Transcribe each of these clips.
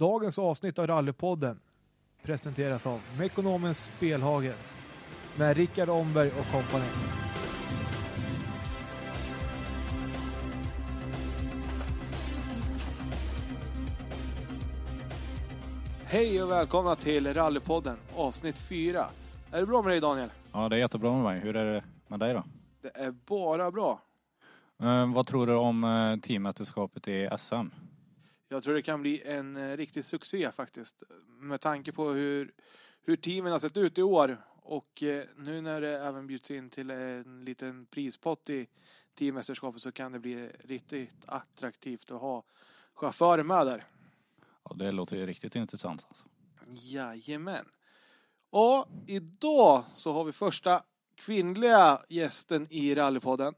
Dagens avsnitt av Rallypodden presenteras av Mekonomens Spelhage med Rickard Omberg och kompani. Hej och välkomna till Rallypodden avsnitt 4. Är det bra med dig Daniel? Ja, det är jättebra med mig. Hur är det med dig då? Det är bara bra. Eh, vad tror du om eh, teammästerskapet i SM? Jag tror det kan bli en eh, riktig succé faktiskt. Med tanke på hur, hur teamen har sett ut i år. Och eh, nu när det även bjuds in till en liten prispott i teammästerskapet så kan det bli riktigt attraktivt att ha chaufförer med där. Ja, det låter ju riktigt intressant. Alltså. Jajamän. Och idag så har vi första kvinnliga gästen i Rallypodden.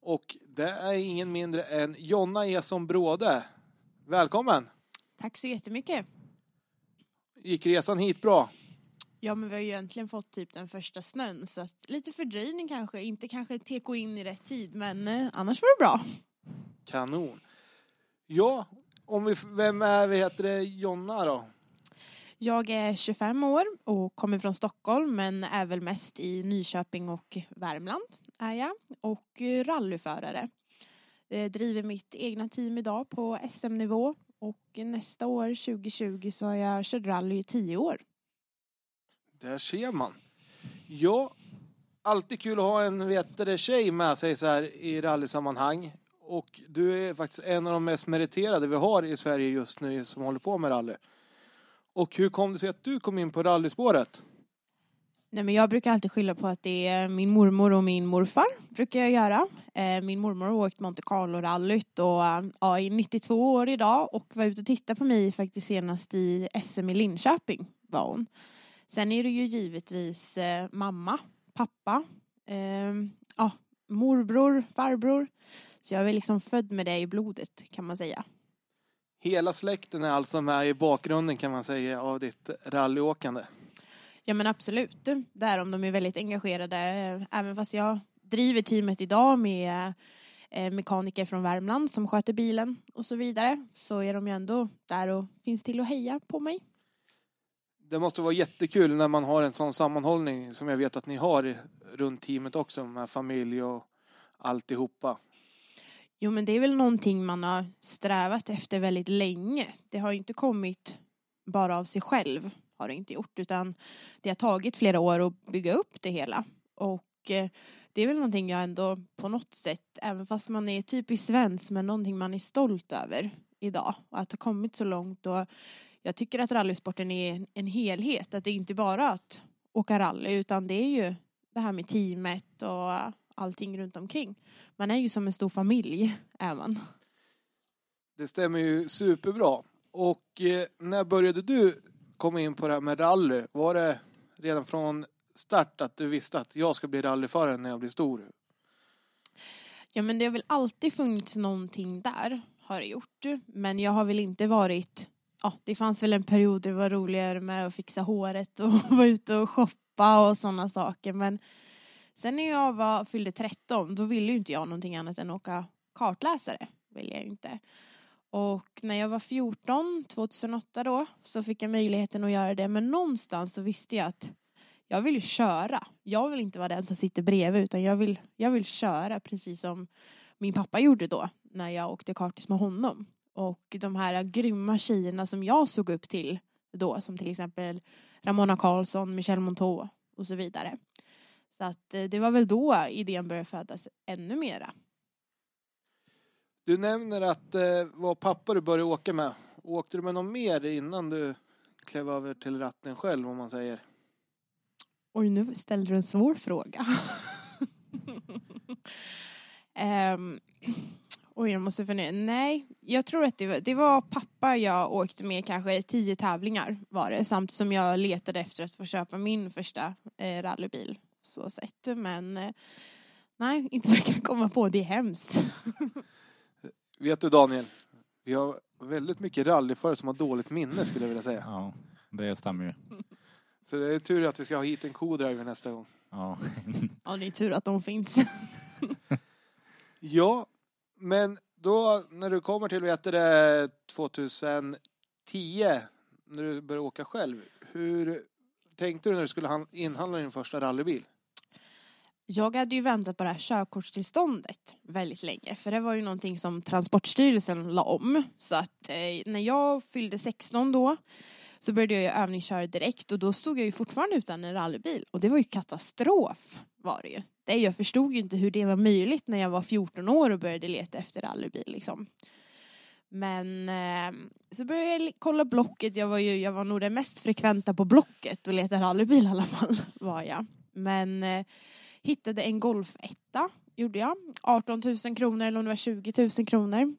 Och det är ingen mindre än Jonna Eson Bråde. Välkommen! Tack så jättemycket. Gick resan hit bra? Ja men vi har ju egentligen fått typ den första snön så att lite fördröjning kanske, inte kanske teko in i rätt tid men eh, annars var det bra. Kanon. Ja, om vi, vem är vi heter det, Jonna då? Jag är 25 år och kommer från Stockholm men är väl mest i Nyköping och Värmland är jag och eh, rallyförare. Eh, driver mitt egna team idag på SM-nivå och nästa år 2020 så har jag kört rally i tio år. Där ser man. Ja, alltid kul att ha en vetare tjej med sig så här i rallysammanhang. Och du är faktiskt en av de mest meriterade vi har i Sverige just nu som håller på med rally. Och hur kom det sig att du kom in på rallyspåret? Nej men jag brukar alltid skylla på att det är min mormor och min morfar brukar jag göra. Eh, Min mormor har åkt Monte Carlo-rallyt och eh, ja, är 92 år idag och var ute och tittade på mig faktiskt senast i SM i Linköping var hon. Sen är det ju givetvis eh, mamma, pappa, eh, ja, morbror, farbror. Så jag är liksom född med det i blodet kan man säga. Hela släkten är alltså med i bakgrunden kan man säga av ditt rallyåkande. Ja men absolut. Där om de är väldigt engagerade. Även fast jag driver teamet idag med eh, mekaniker från Värmland som sköter bilen och så vidare. Så är de ju ändå där och finns till att heja på mig. Det måste vara jättekul när man har en sån sammanhållning som jag vet att ni har runt teamet också med familj och alltihopa. Jo men det är väl någonting man har strävat efter väldigt länge. Det har ju inte kommit bara av sig själv. Har det inte gjort. Utan det har tagit flera år att bygga upp det hela. Och eh, det är väl någonting jag ändå på något sätt, även fast man är typiskt svensk, men någonting man är stolt över idag. Och att ha kommit så långt. Och jag tycker att rallysporten är en helhet. Att det är inte bara att åka rally utan det är ju det här med teamet och allting runt omkring. Man är ju som en stor familj, är man. Det stämmer ju superbra. Och eh, när började du Kom in på det här med rally? Var det redan från start att du visste att jag ska bli rallyförare när jag blir stor? Ja men det har väl alltid funnits någonting där, har det gjort. Men jag har väl inte varit, ja det fanns väl en period där det var roligare med att fixa håret och vara ute och shoppa och sådana saker. Men sen när jag var, fyllde 13 då ville ju inte jag någonting annat än åka kartläsare. Vill jag ju inte. Och när jag var 14, 2008 då, så fick jag möjligheten att göra det. Men någonstans så visste jag att jag vill ju köra. Jag vill inte vara den som sitter bredvid utan jag vill, jag vill köra precis som min pappa gjorde då när jag åkte kartis med honom. Och de här grymma tjejerna som jag såg upp till då som till exempel Ramona Karlsson, Michelle Monteau och så vidare. Så att eh, det var väl då idén började födas ännu mera. Du nämner att det var pappa du började åka med. Åkte du med någon mer innan du klev över till ratten själv om man säger? Oj, nu ställde du en svår fråga. um, oj, jag måste fundera. Nej, jag tror att det var, det var pappa jag åkte med kanske tio tävlingar var det. Samt som jag letade efter att få köpa min första eh, rallybil. Så sett. Men eh, nej, inte vad jag kan komma på. Det är hemskt. Vet du Daniel? Vi har väldigt mycket rallyförare som har dåligt minne skulle jag vilja säga. Ja, det stämmer ju. Så det är tur att vi ska ha hit en co-driver nästa gång. Ja. Ja, det är tur att de finns. Ja, men då när du kommer till vet du det, 2010 10, när du började åka själv, hur tänkte du när du skulle han- inhandla din första rallybil? Jag hade ju väntat på det här körkortstillståndet väldigt länge. För det var ju någonting som Transportstyrelsen la om. Så att eh, när jag fyllde 16 då så började jag ju övningsköra direkt och då stod jag ju fortfarande utan en rallybil. Och det var ju katastrof var det ju. Det, jag förstod ju inte hur det var möjligt när jag var 14 år och började leta efter rallybil liksom. Men eh, så började jag kolla Blocket. Jag var, ju, jag var nog den mest frekventa på Blocket och letade rallybil i alla fall. Var jag. Men eh, hittade en golfetta, gjorde jag. 18 000 kronor eller om det var 20 000 kronor.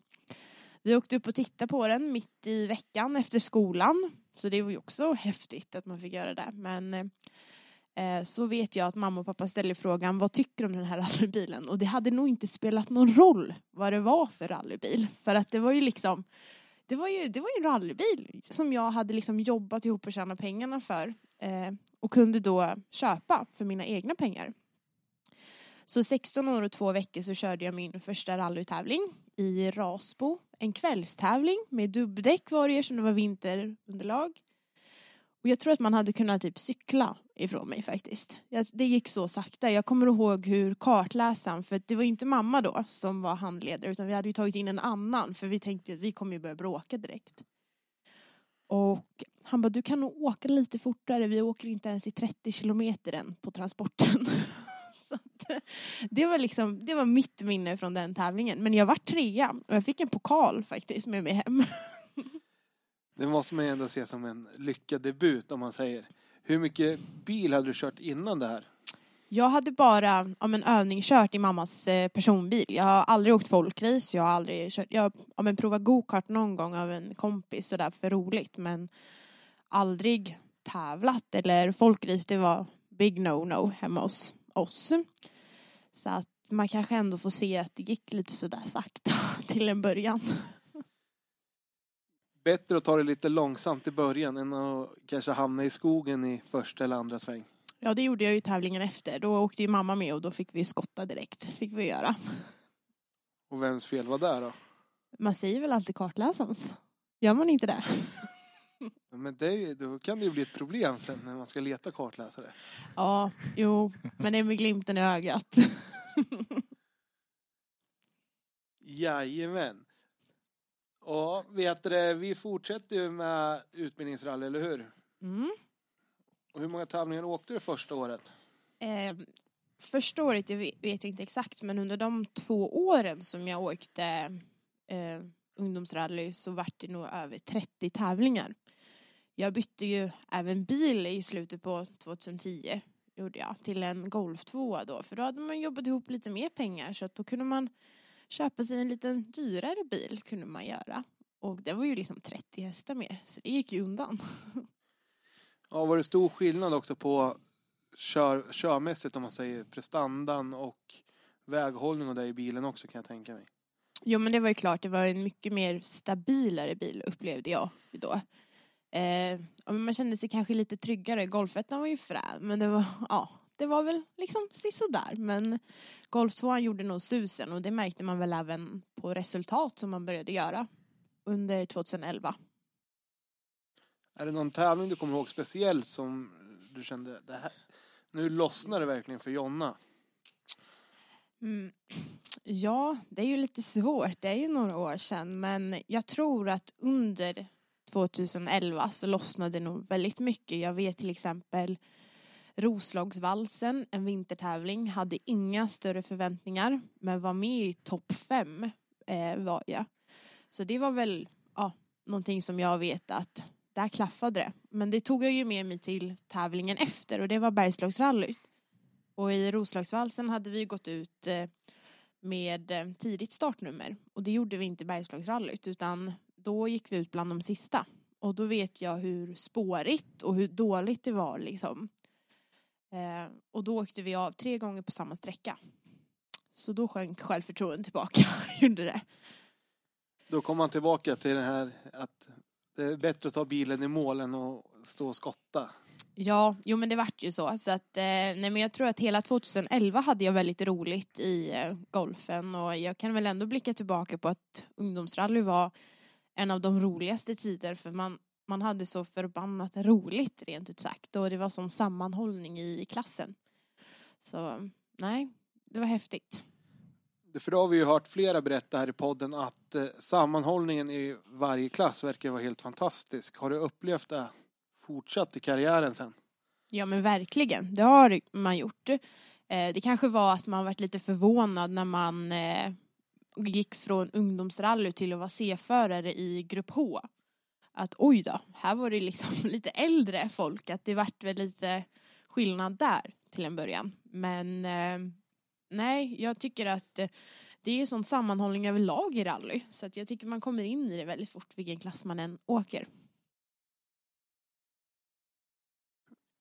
Vi åkte upp och tittade på den mitt i veckan efter skolan. Så det var ju också häftigt att man fick göra det. Men eh, så vet jag att mamma och pappa ställde frågan vad tycker du om den här rallybilen? Och det hade nog inte spelat någon roll vad det var för rallybil. För att det var ju liksom det var ju, det var ju en rallybil som jag hade liksom jobbat ihop och tjänat pengarna för. Eh, och kunde då köpa för mina egna pengar. Så 16 år och två veckor så körde jag min första rallytävling i Rasbo. En kvällstävling med dubbdäck var det ju, som det var vinterunderlag. Och jag tror att man hade kunnat typ cykla ifrån mig faktiskt. Det gick så sakta. Jag kommer ihåg hur kartläsaren, för det var ju inte mamma då som var handledare utan vi hade ju tagit in en annan för vi tänkte att vi kommer ju börja bråka direkt. Och han bara, du kan nog åka lite fortare, vi åker inte ens i 30 kilometer än på transporten. Så att, det var liksom, det var mitt minne från den tävlingen. Men jag var trea och jag fick en pokal faktiskt med mig hem. Det måste man ju ändå se som en lyckad debut om man säger. Hur mycket bil hade du kört innan det här? Jag hade bara ja, men, övningskört i mammas eh, personbil. Jag har aldrig åkt folkrace, jag har aldrig kört, jag har men, provat gokart någon gång av en kompis sådär för roligt men aldrig tävlat eller folkrace det var big no-no hemma hos oss. Så att man kanske ändå får se att det gick lite sådär sakta till en början. Bättre att ta det lite långsamt i början än att kanske hamna i skogen i första eller andra sväng. Ja det gjorde jag ju tävlingen efter. Då åkte ju mamma med och då fick vi skotta direkt. Fick vi göra. Och vems fel var det då? Man säger väl alltid kartläsarens? Gör man inte det? Men det är då kan det ju bli ett problem sen när man ska leta kartläsare. Ja, jo, men det är med glimten i ögat. Jajamän. Ja, vet du vi fortsätter ju med utbildningsrally, eller hur? Mm. Och hur många tävlingar åkte du första året? Eh, första året, jag vet, vet jag inte exakt, men under de två åren som jag åkte eh, ungdomsrally så vart det nog över 30 tävlingar. Jag bytte ju även bil i slutet på 2010 gjorde jag till en Golf 2 då för då hade man jobbat ihop lite mer pengar så att då kunde man köpa sig en liten dyrare bil kunde man göra och det var ju liksom 30 hästar mer så det gick ju undan. Ja, var det stor skillnad också på kör, körmässigt om man säger prestandan och väghållning och det i bilen också kan jag tänka mig. Jo men det var ju klart, det var en mycket mer stabilare bil upplevde jag då. Eh, man kände sig kanske lite tryggare. Golfettan var ju frän men det var, ja, det var väl liksom sådär. Men Golf 2 gjorde nog susen och det märkte man väl även på resultat som man började göra under 2011. Är det någon tävling du kommer ihåg speciellt som du kände det här, nu lossnar det verkligen för Jonna? Mm. Ja, det är ju lite svårt. Det är ju några år sedan. Men jag tror att under 2011 så lossnade det nog väldigt mycket. Jag vet till exempel Roslagsvalsen, en vintertävling, hade inga större förväntningar men var med i topp fem eh, var jag. Så det var väl ja, någonting som jag vet att där klaffade det. Men det tog jag ju med mig till tävlingen efter och det var Bergslagsrallyt. Och i Roslagsvalsen hade vi gått ut eh, med eh, tidigt startnummer och det gjorde vi inte i Bergslagsrallyt utan då gick vi ut bland de sista. Och då vet jag hur spårigt och hur dåligt det var liksom. Eh, och då åkte vi av tre gånger på samma sträcka. Så då sjönk självförtroendet tillbaka, gjorde det. Då kommer man tillbaka till det här att det är bättre att ta bilen i mål än att stå och skotta. Ja, jo men det vart ju så. så att, eh, nej, men jag tror att hela 2011 hade jag väldigt roligt i eh, golfen och jag kan väl ändå blicka tillbaka på att ungdomsrally var en av de roligaste tider för man man hade så förbannat roligt rent ut sagt och det var sån sammanhållning i klassen. Så nej, det var häftigt. För då har vi ju hört flera berätta här i podden att eh, sammanhållningen i varje klass verkar vara helt fantastisk. Har du upplevt det fortsatt i karriären sen? Ja men verkligen, det har man gjort. Eh, det kanske var att man varit lite förvånad när man eh, gick från ungdomsrally till att vara C-förare i grupp H. Att oj då, här var det liksom lite äldre folk, att det vart väl lite skillnad där till en början. Men eh, nej, jag tycker att eh, det är sån sammanhållning överlag i rally så att jag tycker man kommer in i det väldigt fort vilken klass man än åker.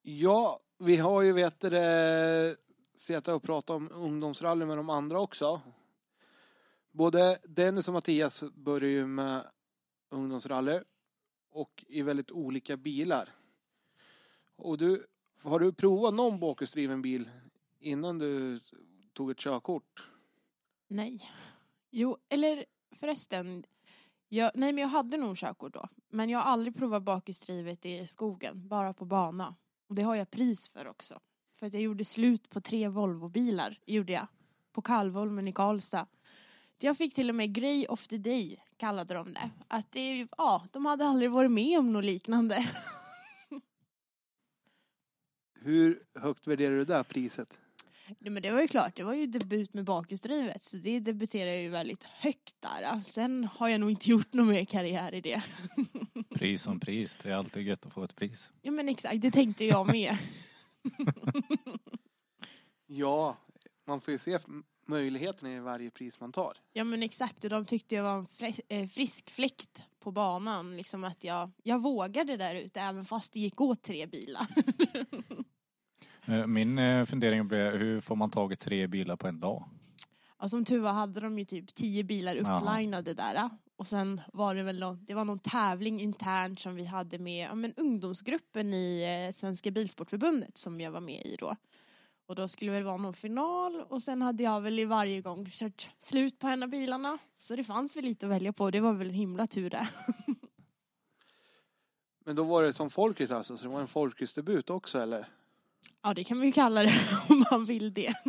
Ja, vi har ju vet det, suttit och pratat om ungdomsrally med de andra också. Både Dennis och Mattias börjar ju med ungdomsrally och i väldigt olika bilar. Och du, har du provat någon bakhjulsdriven bil innan du tog ett körkort? Nej. Jo, eller förresten. Jag, nej, men jag hade nog körkort då. Men jag har aldrig provat bakhjulsdrivet i skogen, bara på bana. Och det har jag pris för också. För att jag gjorde slut på tre Volvobilar, gjorde jag. På Kallvolmen i Karlstad. Jag fick till och med Grey of the Day, kallade de det. Att det, ja, de hade aldrig varit med om något liknande. Hur högt värderar du det där priset? Nej, men det var ju klart, det var ju debut med bakhjulsdrivet så det debuterar jag ju väldigt högt där. Sen har jag nog inte gjort någon mer karriär i det. Pris som pris, det är alltid gött att få ett pris. Ja men exakt, det tänkte jag med. Ja, man får ju se möjligheterna i varje pris man tar. Ja men exakt och de tyckte jag var en eh, frisk fläkt på banan. Liksom att jag, jag vågade där ute även fast det gick åt tre bilar. Eh, Min eh, fundering blev, hur får man tag i tre bilar på en dag? Ja, som tur var hade de ju typ tio bilar upplinade där. Och sen var det väl någon, det var någon tävling internt som vi hade med ja, men ungdomsgruppen i Svenska Bilsportförbundet som jag var med i då. Och då skulle det väl vara någon final och sen hade jag väl i varje gång kört slut på en av bilarna. Så det fanns väl lite att välja på. Det var väl en himla tur det. Men då var det som folkis alltså, så det var en folkisdebut också eller? Ja det kan man ju kalla det om man vill det.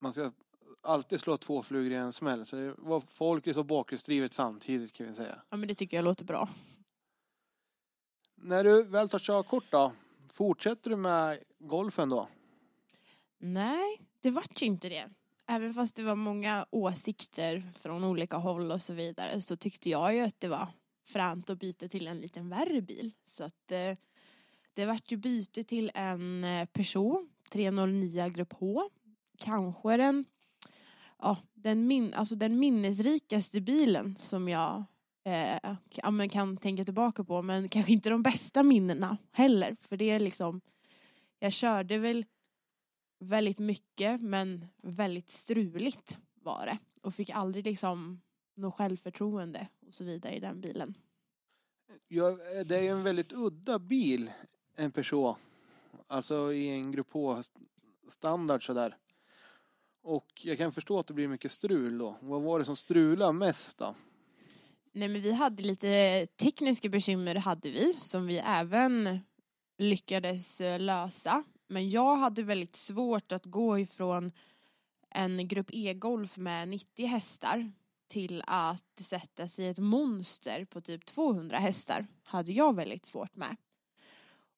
Man ska alltid slå två flugor i en smäll. Så det var folkis och bakhjulsdrivet samtidigt kan vi säga. Ja men det tycker jag låter bra. När du väl tar körkort då, fortsätter du med golfen då? Nej, det vart ju inte det. Även fast det var många åsikter från olika håll och så vidare så tyckte jag ju att det var fränt att byta till en liten värre bil. Så att eh, det vart ju byte till en eh, Peugeot 309 Grupp H. Kanske den, ja, den, min, alltså den minnesrikaste bilen som jag eh, ja, men kan tänka tillbaka på. Men kanske inte de bästa minnena heller. För det är liksom, jag körde väl väldigt mycket men väldigt struligt var det. Och fick aldrig liksom något självförtroende och så vidare i den bilen. Ja, eh, det är ju en väldigt udda bil, en Peugeot. Alltså i en Grupp H-standard sådär. Och jag kan förstå att det blir mycket strul då. Vad var det som strulade mest då? Nej men vi hade lite tekniska bekymmer hade vi som vi även lyckades eh, lösa. Men jag hade väldigt svårt att gå ifrån en grupp E-golf med 90 hästar till att sätta sig i ett monster på typ 200 hästar hade jag väldigt svårt med.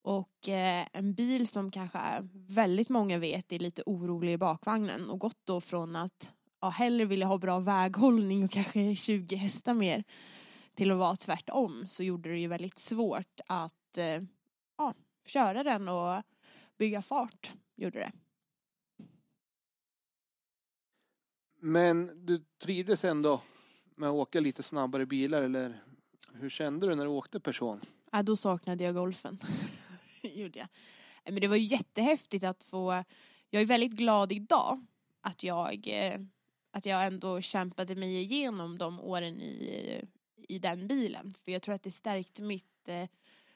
Och eh, en bil som kanske väldigt många vet är lite orolig i bakvagnen och gått då från att ja, hellre vilja ha bra väghållning och kanske 20 hästar mer till att vara tvärtom så gjorde det ju väldigt svårt att eh, ja, köra den och bygga fart. Gjorde det. Men du trivdes ändå med att åka lite snabbare bilar eller hur kände du när du åkte person? Ja, då saknade jag golfen. gjorde jag. Men det var ju jättehäftigt att få, jag är väldigt glad idag att jag, eh, att jag ändå kämpade mig igenom de åren i, i den bilen. För jag tror att det stärkte mitt eh,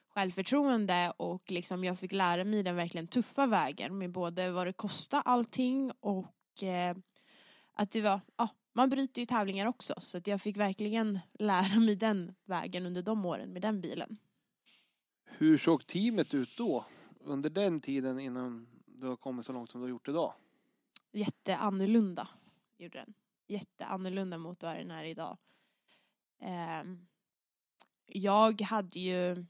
självförtroende och liksom jag fick lära mig den verkligen tuffa vägen med både vad det kostar allting och eh, att det var, ja, man bryter ju tävlingar också så att jag fick verkligen lära mig den vägen under de åren med den bilen. Hur såg teamet ut då? Under den tiden innan du har kommit så långt som du har gjort idag? Jätteannorlunda gjorde den. Jätteannorlunda mot vad den är idag. Ehm, jag hade ju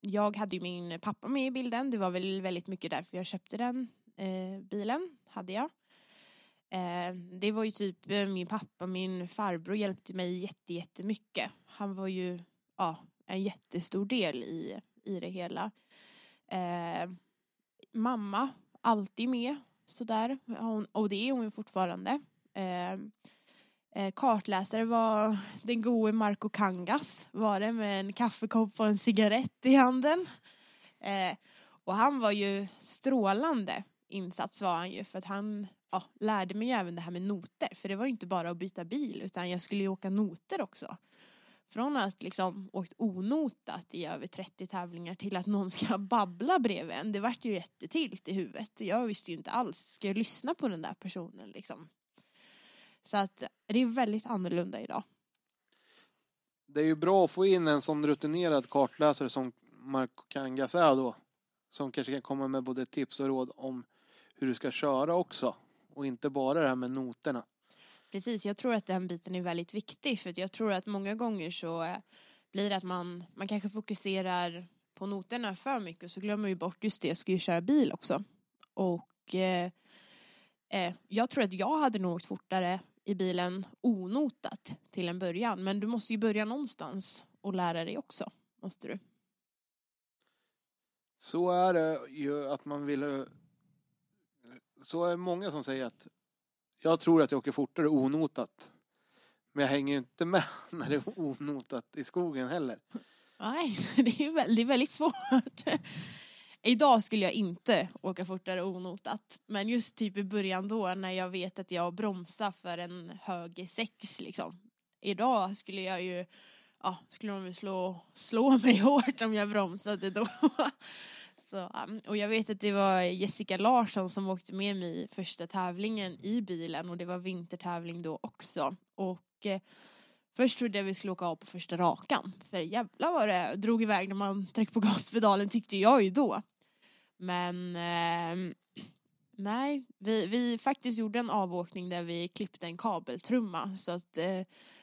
jag hade ju min pappa med i bilden. Det var väl väldigt mycket därför jag köpte den eh, bilen. Hade jag. Eh, det var ju typ eh, min pappa, min farbror hjälpte mig jätte, jättemycket. Han var ju ja, en jättestor del i, i det hela. Eh, mamma, alltid med sådär. Hon, och det är hon fortfarande. Ehm, eh, kartläsare var den gode Marco Kangas var det med en kaffekopp och en cigarett i handen. Eh, och han var ju strålande insats var han ju för att han ja, lärde mig ju även det här med noter för det var ju inte bara att byta bil utan jag skulle ju åka noter också. Från att liksom åkt onotat i över 30 tävlingar till att någon ska babbla bredvid en. Det vart ju jättetilt i huvudet. Jag visste ju inte alls, ska jag lyssna på den där personen liksom? Så att det är väldigt annorlunda idag. Det är ju bra att få in en sån rutinerad kartläsare som Marco Kangas är då. Som kanske kan komma med både tips och råd om hur du ska köra också. Och inte bara det här med noterna. Precis, jag tror att den biten är väldigt viktig för jag tror att många gånger så eh, blir det att man, man kanske fokuserar på noterna för mycket och så glömmer man ju bort just det, jag ska ju köra bil också. Och eh, eh, jag tror att jag hade nog åkt fortare i bilen onotat till en början men du måste ju börja någonstans och lära dig också, måste du. Så är det ju att man vill... Så är det många som säger att jag tror att jag åker fortare onotat. Men jag hänger ju inte med när det är onotat i skogen heller. Nej, det är väldigt, väldigt svårt. Idag skulle jag inte åka fortare onotat. Men just typ i början då när jag vet att jag bromsar för en höger sex liksom. Idag skulle jag ju, ja, skulle de väl slå, slå mig hårt om jag bromsade då. Så, och jag vet att det var Jessica Larsson som åkte med mig i första tävlingen i bilen och det var vintertävling då också. Och eh, först trodde jag vi skulle åka av på första rakan. För jävlar vad det drog iväg när man tryckte på gaspedalen tyckte jag ju då. Men eh, nej, vi, vi faktiskt gjorde en avåkning där vi klippte en kabeltrumma så att eh,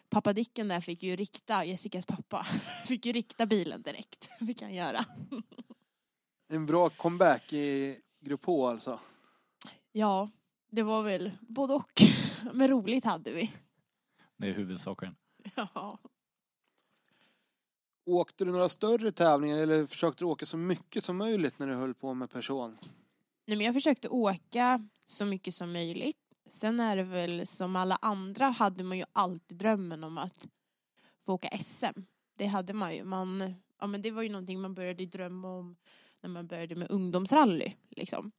pappa Dicken där fick ju rikta, Jessicas pappa, fick ju rikta bilen direkt. Fick han göra. En bra comeback i Grupp H alltså. Ja, det var väl både och. Men roligt hade vi. Det är huvudsaken. Ja. Åkte du några större tävlingar eller försökte du åka så mycket som möjligt när du höll på med person? Nej, men jag försökte åka så mycket som möjligt. Sen är det väl som alla andra hade man ju alltid drömmen om att få åka SM. Det hade man ju. Man, ja, men det var ju någonting man började drömma om när man började med ungdomsrally. Liksom.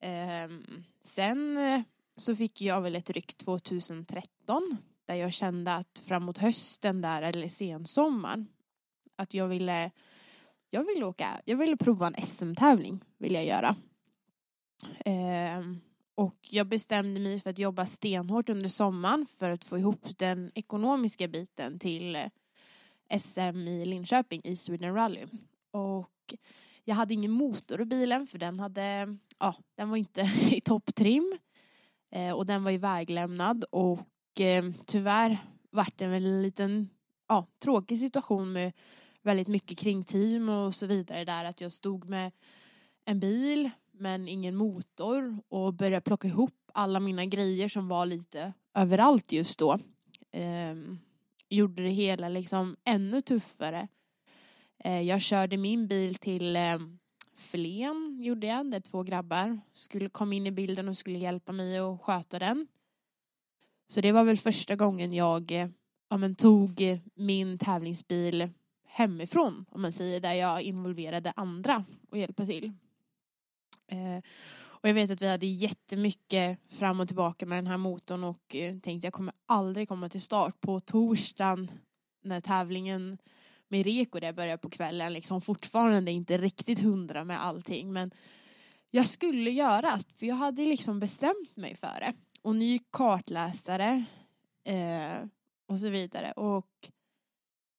Ehm, sen eh, så fick jag väl ett ryck 2013 där jag kände att framåt hösten där eller sensommaren att jag ville jag ville åka, jag ville prova en SM-tävling vill jag göra. Ehm, och jag bestämde mig för att jobba stenhårt under sommaren för att få ihop den ekonomiska biten till eh, SM i Linköping i Sweden Rally. Och jag hade ingen motor i bilen för den hade, ja, den var inte i topptrim. Eh, och den var ju väglämnad och eh, tyvärr vart det väl en liten ja, tråkig situation med väldigt mycket kring team och så vidare där att jag stod med en bil men ingen motor och började plocka ihop alla mina grejer som var lite överallt just då. Eh, gjorde det hela liksom ännu tuffare. Eh, jag körde min bil till eh, Flen gjorde jag, där två grabbar skulle komma in i bilden och skulle hjälpa mig att sköta den. Så det var väl första gången jag eh, ja, men, tog min tävlingsbil hemifrån, om man säger, där jag involverade andra och hjälpa till. Eh, och jag vet att vi hade jättemycket fram och tillbaka med den här motorn och eh, tänkte jag kommer aldrig komma till start på torsdagen när tävlingen med Reko där börjar på kvällen liksom fortfarande inte riktigt hundra med allting men jag skulle göra för jag hade liksom bestämt mig för det och ny kartläsare eh, och så vidare. Och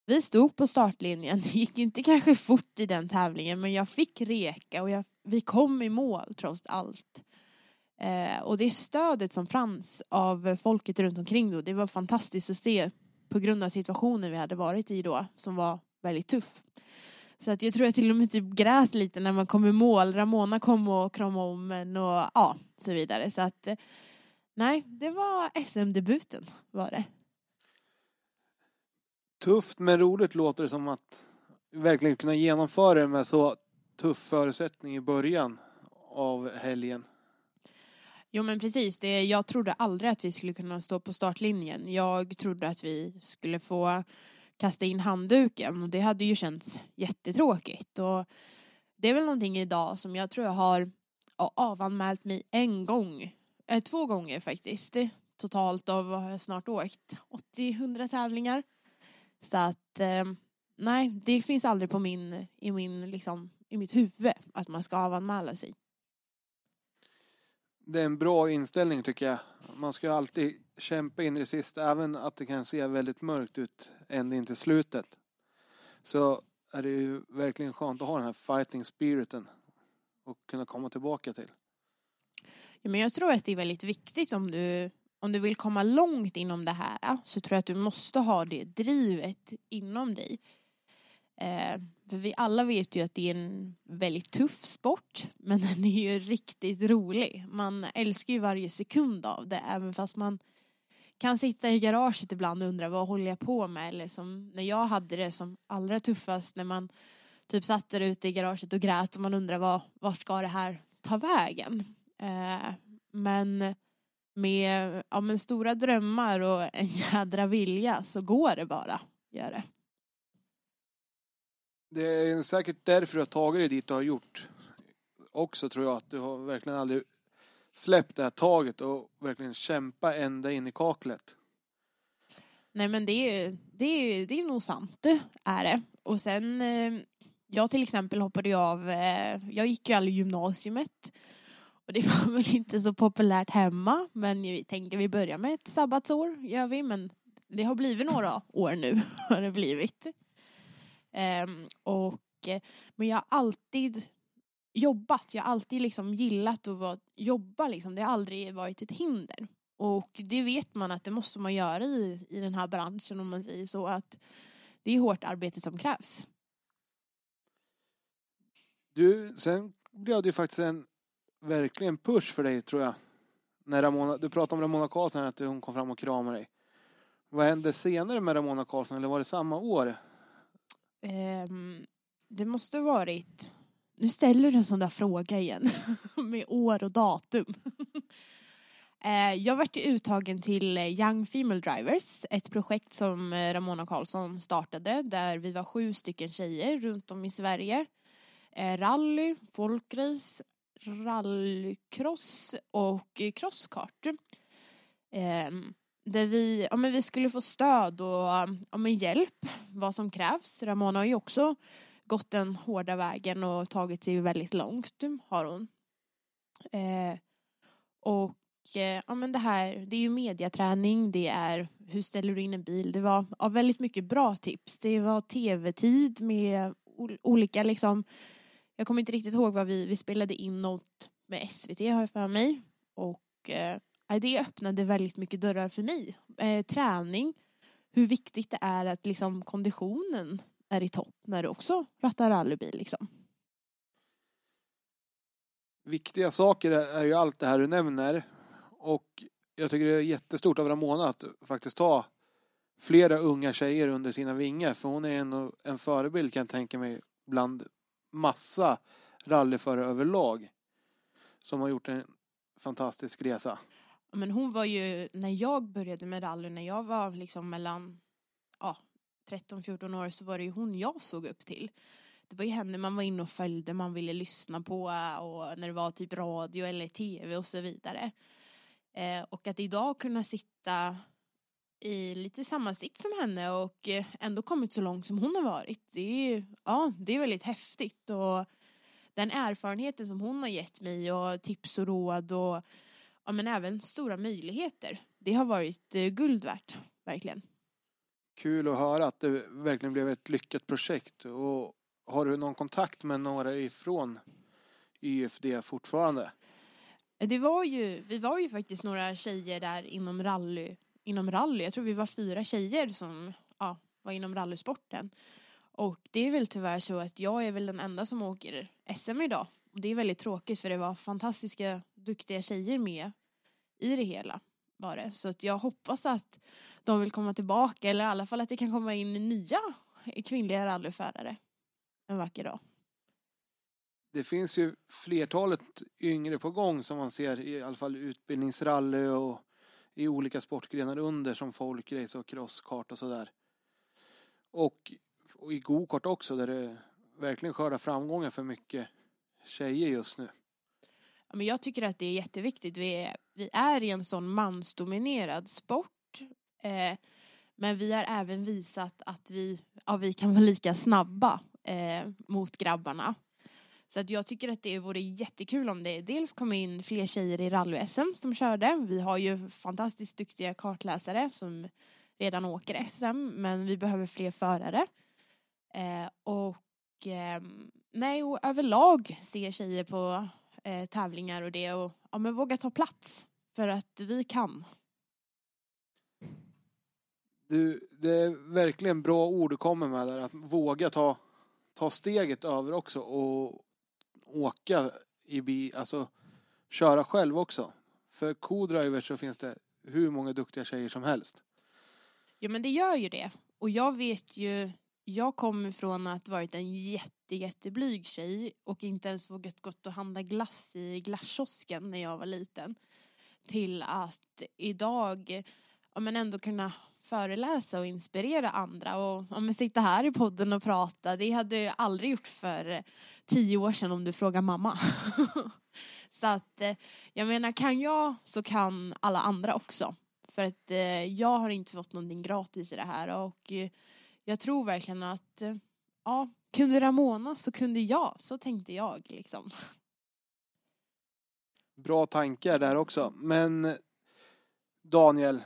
vi stod på startlinjen. Det gick inte kanske fort i den tävlingen men jag fick reka och jag, vi kom i mål trots allt. Eh, och det stödet som fanns av folket runt omkring då, det var fantastiskt att se på grund av situationen vi hade varit i då som var väldigt tuff. Så att jag tror jag till och med typ grät lite när man kom i mål. Ramona kom och kramade om en och ja, så vidare. Så att eh, nej, det var SM-debuten var det. Tufft men roligt låter det som att verkligen kunna genomföra det med så tuff förutsättning i början av helgen. Jo men precis, det, jag trodde aldrig att vi skulle kunna stå på startlinjen. Jag trodde att vi skulle få kasta in handduken och det hade ju känts jättetråkigt. Och det är väl någonting idag som jag tror jag har avanmält mig en gång, eh, två gånger faktiskt. Totalt av vad har jag snart åkt? 80-100 tävlingar. Så att eh, nej, det finns aldrig på min, i, min, liksom, i mitt huvud att man ska avanmäla sig. Det är en bra inställning tycker jag. Man ska alltid kämpa in i det sista, även att det kan se väldigt mörkt ut ända in till slutet. Så är det ju verkligen skönt att ha den här fighting spiriten och kunna komma tillbaka till. Ja, men jag tror att det är väldigt viktigt om du om du vill komma långt inom det här så tror jag att du måste ha det drivet inom dig. Eh, för vi alla vet ju att det är en väldigt tuff sport men den är ju riktigt rolig. Man älskar ju varje sekund av det även fast man kan sitta i garaget ibland och undra vad håller jag på med eller som när jag hade det som allra tuffast när man typ satt där ute i garaget och grät och man undrar vad, vart ska det här ta vägen. Eh, men med ja, men stora drömmar och en jädra vilja så går det bara. Gör det. Det är säkert därför du har tagit dig dit du har gjort. Också tror jag att du har verkligen aldrig släppt det här taget och verkligen kämpa ända in i kaklet. Nej men det är, det är, det är nog sant, det är det. Och sen, eh, jag till exempel hoppade ju av, eh, jag gick ju aldrig gymnasiet och det var väl inte så populärt hemma men vi tänker vi börjar med ett sabbatsår, gör vi. Men det har blivit några år nu, har det blivit. Ehm, och, eh, men jag har alltid jobbat, jag har alltid liksom gillat att vara, jobba liksom. Det har aldrig varit ett hinder. Och det vet man att det måste man göra i, i den här branschen om man säger så att det är hårt arbete som krävs. Du, sen blev det ju faktiskt en verkligen push för dig tror jag. När Ramona, du pratade om Ramona Karlsson, att hon kom fram och kramade dig. Vad hände senare med Ramona Karlsson, eller var det samma år? Um, det måste varit... Nu ställer du en sån där fråga igen. med år och datum. uh, jag vart uttagen till Young Female Drivers. Ett projekt som Ramona Karlsson startade. Där vi var sju stycken tjejer runt om i Sverige. Uh, rally, folkrace, rallycross och crosskart. Um, där vi, ja, men vi skulle få stöd och ja, men hjälp, vad som krävs. Ramona har ju också gått den hårda vägen och tagit sig väldigt långt, har hon. Eh, och eh, ja, men det här, det är ju mediaträning, det är hur ställer du in en bil. Det var ja, väldigt mycket bra tips. Det var tv-tid med olika liksom jag kommer inte riktigt ihåg vad vi, vi spelade in något med SVT har jag för mig. Och eh, det öppnade väldigt mycket dörrar för mig. Eh, träning, hur viktigt det är att liksom konditionen är i topp när du också rattar rallybil liksom. Viktiga saker är ju allt det här du nämner. Och jag tycker det är jättestort av Ramona att faktiskt ta flera unga tjejer under sina vingar. För hon är en, en förebild kan jag tänka mig bland massa rallyförare överlag som har gjort en fantastisk resa. Men hon var ju, när jag började med rally, när jag var liksom mellan ja, 13-14 år så var det ju hon jag såg upp till. Det var ju henne man var inne och följde, man ville lyssna på eh, och när det var typ radio eller tv och så vidare. Eh, och att idag kunna sitta i lite samma sikt som henne och eh, ändå kommit så långt som hon har varit. Det är, ju, ja, det är väldigt häftigt och den erfarenheten som hon har gett mig och tips och råd och ja, men även stora möjligheter. Det har varit eh, guld värt, verkligen. Kul att höra att det verkligen blev ett lyckat projekt. Och har du någon kontakt med några ifrån YFD fortfarande? Det var ju, vi var ju faktiskt några tjejer där inom rally, inom rally. Jag tror vi var fyra tjejer som ja, var inom rallysporten. Och det är väl tyvärr så att jag är väl den enda som åker SM idag. Och det är väldigt tråkigt för det var fantastiska, duktiga tjejer med i det hela. Var det. Så att jag hoppas att de vill komma tillbaka eller i alla fall att det kan komma in nya kvinnliga rallyförare en vacker dag. Det finns ju flertalet yngre på gång som man ser i alla fall utbildningsrally och i olika sportgrenar under som folkrace och crosskart och sådär. Och, och i gokart också där det verkligen skördar framgångar för mycket tjejer just nu. Ja, men jag tycker att det är jätteviktigt. Vi är, vi är i en sån mansdominerad sport. Eh, men vi har även visat att vi, ja, vi kan vara lika snabba eh, mot grabbarna. Så att jag tycker att det vore jättekul om det dels kom in fler tjejer i rally-SM som körde. Vi har ju fantastiskt duktiga kartläsare som redan åker SM men vi behöver fler förare. Eh, och eh, nej, och överlag se tjejer på eh, tävlingar och det och ja, men våga ta plats för att vi kan. Du, det är verkligen bra ord du kommer med där, att våga ta, ta steget över också och åka i bil, alltså köra själv också. För co-driver så finns det hur många duktiga tjejer som helst. Ja men det gör ju det. Och jag vet ju, jag kommer från att varit en jätte, jätteblyg tjej och inte ens vågat gått och handla glass i glasskiosken när jag var liten. Till att idag, ja men ändå kunna föreläsa och inspirera andra och ja, men sitta här i podden och prata. Det hade jag aldrig gjort för tio år sedan om du frågar mamma. så att eh, jag menar kan jag så kan alla andra också. För att eh, jag har inte fått någonting gratis i det här och eh, jag tror verkligen att ja, kunde Ramona så kunde jag. Så tänkte jag liksom. Bra tankar där också. Men Daniel,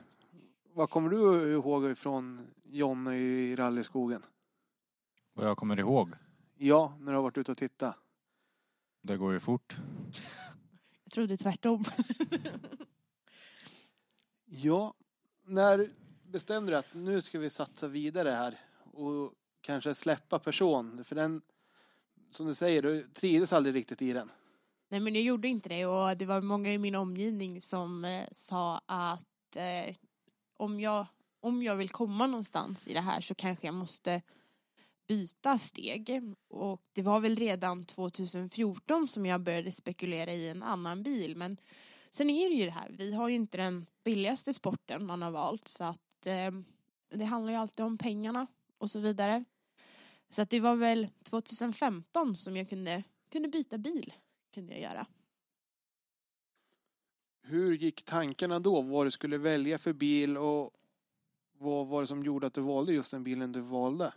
vad kommer du ihåg från Jonny i rallyskogen? Vad jag kommer ihåg? Ja, när du har varit ute och tittat. Det går ju fort. Jag trodde tvärtom. ja, när bestämde du att nu ska vi satsa vidare här och kanske släppa person? För den, som du säger, du trivdes aldrig riktigt i den. Nej men jag gjorde inte det och det var många i min omgivning som eh, sa att eh, om, jag, om jag vill komma någonstans i det här så kanske jag måste byta steg. Och det var väl redan 2014 som jag började spekulera i en annan bil. Men sen är det ju det här, vi har ju inte den billigaste sporten man har valt så att eh, det handlar ju alltid om pengarna och så vidare. Så att det var väl 2015 som jag kunde, kunde byta bil. Kunde jag göra. Hur gick tankarna då? Vad du skulle välja för bil och vad var det som gjorde att du valde just den bilen du valde?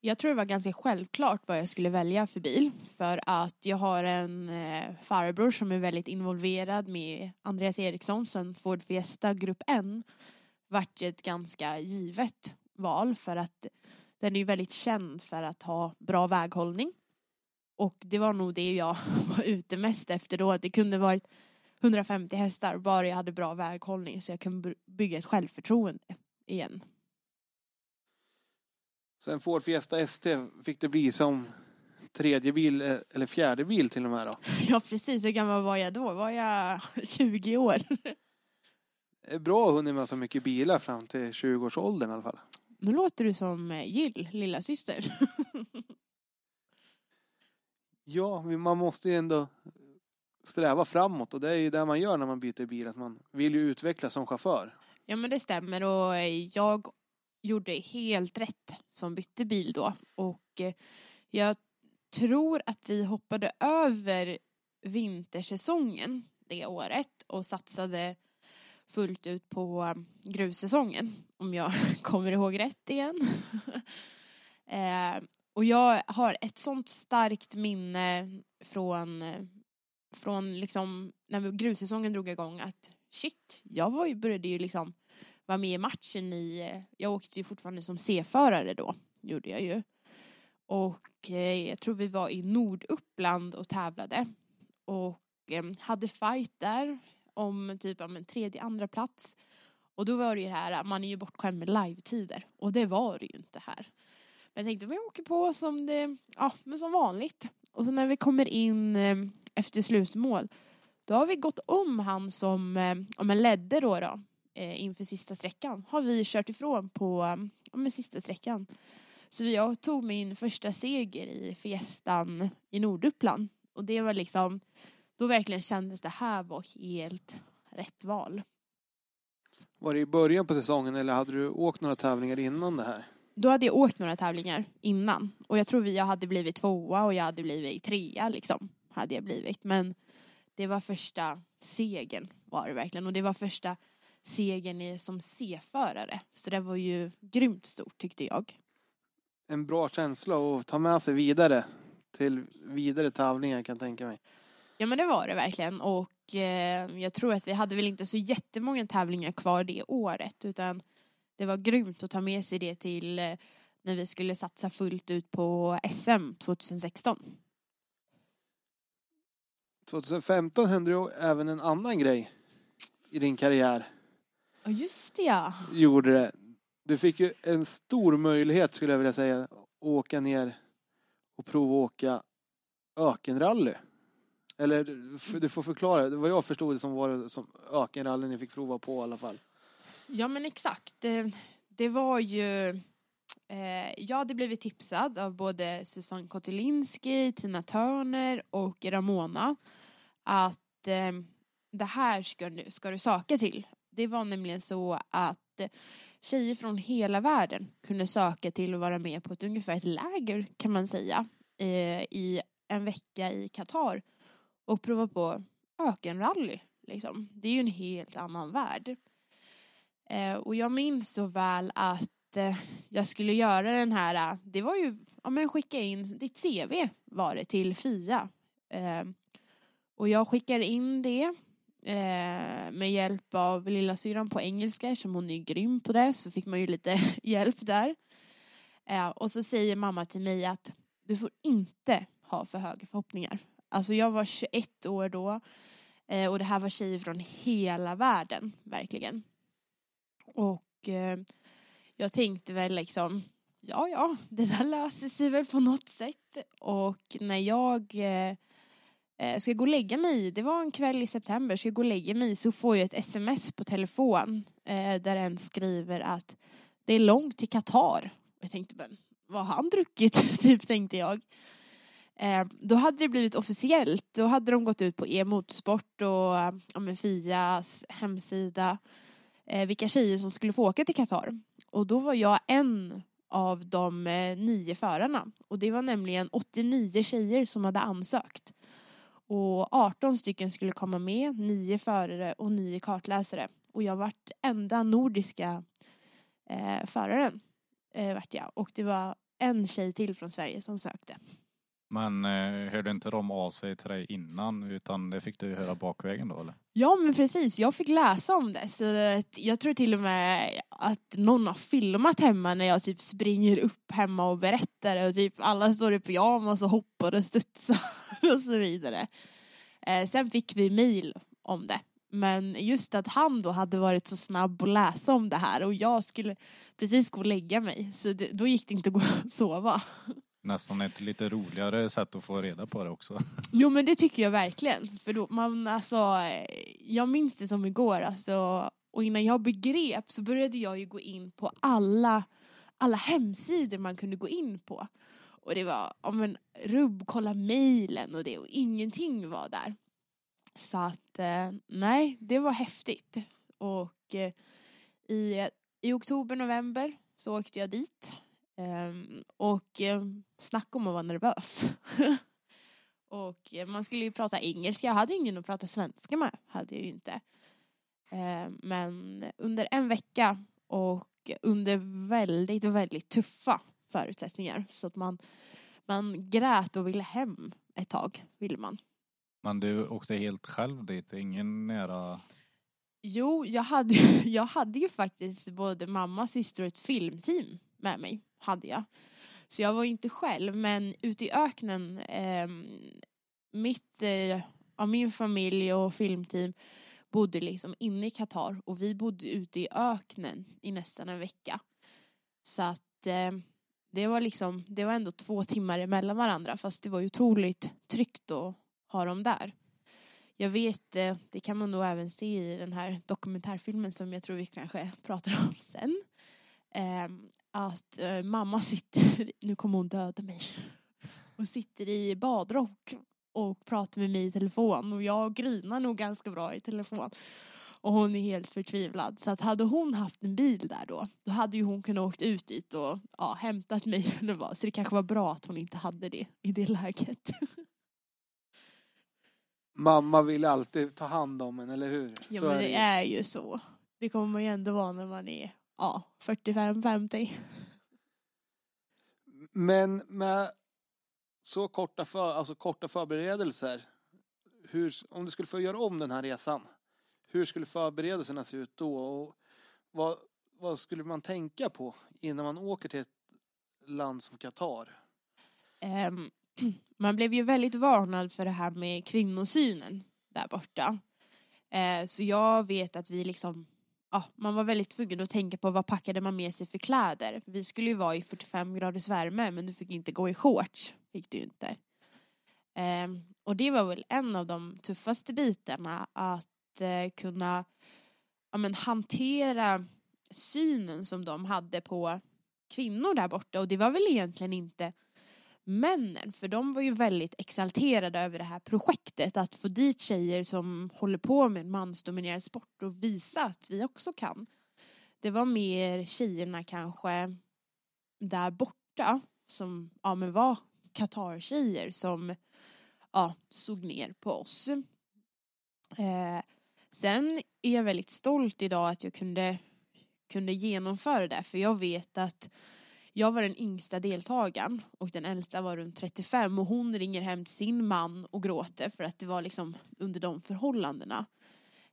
Jag tror det var ganska självklart vad jag skulle välja för bil. För att jag har en eh, farbror som är väldigt involverad med Andreas Eriksson som Ford Fiesta Grupp N. Vart ett ganska givet val för att den är väldigt känd för att ha bra väghållning. Och det var nog det jag var ute mest efter då. Det kunde varit 150 hästar bara jag hade bra väghållning så jag kunde bygga ett självförtroende igen. Sen Ford Fiesta ST fick det bli som tredje bil eh, eller fjärde bil till och med då? Ja precis, hur gammal var jag då? Var jag 20 år? Det är bra att hunnit med så mycket bilar fram till 20-årsåldern i alla fall. Nu låter du som eh, Jill, lilla syster ja, man måste ju ändå sträva framåt och det är ju det man gör när man byter bil, att man vill ju utvecklas som chaufför. Ja men det stämmer och eh, jag gjorde helt rätt som bytte bil då och eh, jag tror att vi hoppade över vintersäsongen det året och satsade fullt ut på eh, grussäsongen om jag kommer ihåg rätt igen. eh, och jag har ett sånt starkt minne från från liksom när grussäsongen drog igång att shit, jag var ju, började ju liksom vara med i matchen i, jag åkte ju fortfarande som C-förare då, gjorde jag ju. Och eh, jag tror vi var i Norduppland och tävlade. Och eh, hade fight där om typ om en tredje, andra plats. Och då var det ju det här, man är ju bortskämd med live-tider. Och det var det ju inte här. Men jag tänkte, vi åker på som det, ja men som vanligt. Och så när vi kommer in eh, efter slutmål, då har vi gått om han som, eh, om en ledde då då, eh, inför sista sträckan. Har vi kört ifrån på, om sista sträckan. Så jag tog min första seger i Fiestan i Norduppland. Och det var liksom, då verkligen kändes det här var helt rätt val. Var det i början på säsongen eller hade du åkt några tävlingar innan det här? Då hade jag åkt några tävlingar innan. Och jag tror vi jag hade blivit tvåa och jag hade blivit trea liksom. Hade jag blivit. Men det var första segern var det verkligen. Och det var första segern som C-förare. Så det var ju grymt stort tyckte jag. En bra känsla att ta med sig vidare till vidare tävlingar kan jag tänka mig. Ja men det var det verkligen och eh, jag tror att vi hade väl inte så jättemånga tävlingar kvar det året utan det var grymt att ta med sig det till eh, när vi skulle satsa fullt ut på SM 2016. 2015 hände ju även en annan grej i din karriär. Ja just det ja. Gjorde det. Du fick ju en stor möjlighet skulle jag vilja säga att åka ner och prova åka ökenrally. Eller du får förklara, vad jag förstod det som var det som ökenrally ni fick prova på i alla fall. Ja men exakt. Det, det var ju eh, jag hade blivit tipsad av både Susanne Kotelinski, Tina Turner och Ramona att eh, det här ska, ska du söka till. Det var nämligen så att tjejer från hela världen kunde söka till att vara med på ett ungefär ett läger kan man säga eh, i en vecka i Qatar och prova på ökenrally. Liksom. Det är ju en helt annan värld. Eh, och jag minns så väl att eh, jag skulle göra den här, eh, det var ju, ja men skicka in ditt CV var det till FIA. Eh, och jag skickade in det eh, med hjälp av lilla syran på engelska som hon är grym på det så fick man ju lite hjälp där. Eh, och så säger mamma till mig att du får inte ha för höga förhoppningar. Alltså jag var 21 år då eh, och det här var tjejer från hela världen, verkligen. Och eh, jag tänkte väl liksom, ja ja, det där löser sig väl på något sätt. Och när jag eh, eh, ska gå och lägga mig, det var en kväll i september, ska jag gå och lägga mig så får jag ett sms på telefon eh, där en skriver att det är långt till Qatar. Jag tänkte, men vad har han druckit? typ tänkte jag. Eh, då hade det blivit officiellt. Då hade de gått ut på e-motorsport och ja, Fias hemsida eh, vilka tjejer som skulle få åka till Qatar. Och då var jag en av de eh, nio förarna. Och det var nämligen 89 tjejer som hade ansökt. Och 18 stycken skulle komma med, nio förare och nio kartläsare. Och jag vart enda nordiska eh, föraren. Eh, vart jag. Och det var en tjej till från Sverige som sökte. Men eh, hörde inte de av sig till dig innan utan det fick du höra bakvägen då eller? Ja men precis, jag fick läsa om det så jag tror till och med att någon har filmat hemma när jag typ springer upp hemma och berättar och typ alla står i pyjamas och hoppar och studsar och så vidare. Eh, sen fick vi mail om det. Men just att han då hade varit så snabb att läsa om det här och jag skulle precis gå och lägga mig så det, då gick det inte att gå och sova nästan ett lite roligare sätt att få reda på det också. Jo men det tycker jag verkligen. För då, man, alltså, jag minns det som igår alltså, och innan jag begrep så började jag ju gå in på alla, alla hemsidor man kunde gå in på. Och det var, om en rubb, kolla mejlen och det och ingenting var där. Så att eh, nej, det var häftigt. Och eh, i, i oktober, november så åkte jag dit Um, och um, snacka om att vara nervös. och uh, man skulle ju prata engelska. Jag hade ingen att prata svenska med. Hade jag ju inte. Uh, men under en vecka och under väldigt, väldigt tuffa förutsättningar. Så att man, man grät och ville hem ett tag. Ville man. Men du åkte helt själv dit? Ingen nära... Jo, jag hade, jag hade ju faktiskt både mamma, syster och ett filmteam med mig. Hade jag. Så jag var inte själv, men ute i öknen, eh, mitt, eh, ja, min familj och filmteam bodde liksom inne i Qatar och vi bodde ute i öknen i nästan en vecka. Så att eh, det var liksom, det var ändå två timmar emellan varandra fast det var ju otroligt tryggt att ha dem där. Jag vet, eh, det kan man nog även se i den här dokumentärfilmen som jag tror vi kanske pratar om sen. Eh, att eh, mamma sitter, nu kommer hon döda mig, och sitter i badrock och pratar med mig i telefon och jag grinar nog ganska bra i telefon. Och hon är helt förtvivlad. Så att hade hon haft en bil där då, då hade ju hon kunnat åkt ut dit och ja, hämtat mig. Eller vad. Så det kanske var bra att hon inte hade det i det läget. Mamma vill alltid ta hand om en, eller hur? Ja Så men är det ju. är ju så. Det kommer man ju ändå vara när man är ja, 45-50. Men med så korta, för, alltså korta förberedelser, hur, om du skulle få göra om den här resan, hur skulle förberedelserna se ut då? Och vad, vad skulle man tänka på innan man åker till ett land som Qatar? Ehm, man blev ju väldigt varnad för det här med kvinnosynen där borta. Eh, så jag vet att vi liksom, ja, man var väldigt tvungen att tänka på vad packade man med sig för kläder. Vi skulle ju vara i 45 graders värme men du fick inte gå i shorts. Fick du inte. Ehm, och det var väl en av de tuffaste bitarna att eh, kunna ja, men, hantera synen som de hade på kvinnor där borta och det var väl egentligen inte männen för de var ju väldigt exalterade över det här projektet att få dit tjejer som håller på med en mansdominerad sport och visa att vi också kan. Det var mer tjejerna kanske där borta som ja, men var Qatar-tjejer som ja, såg ner på oss. Eh, sen är jag väldigt stolt idag att jag kunde, kunde genomföra det för jag vet att jag var den yngsta deltagaren och den äldsta var runt 35 och hon ringer hem till sin man och gråter för att det var liksom under de förhållandena.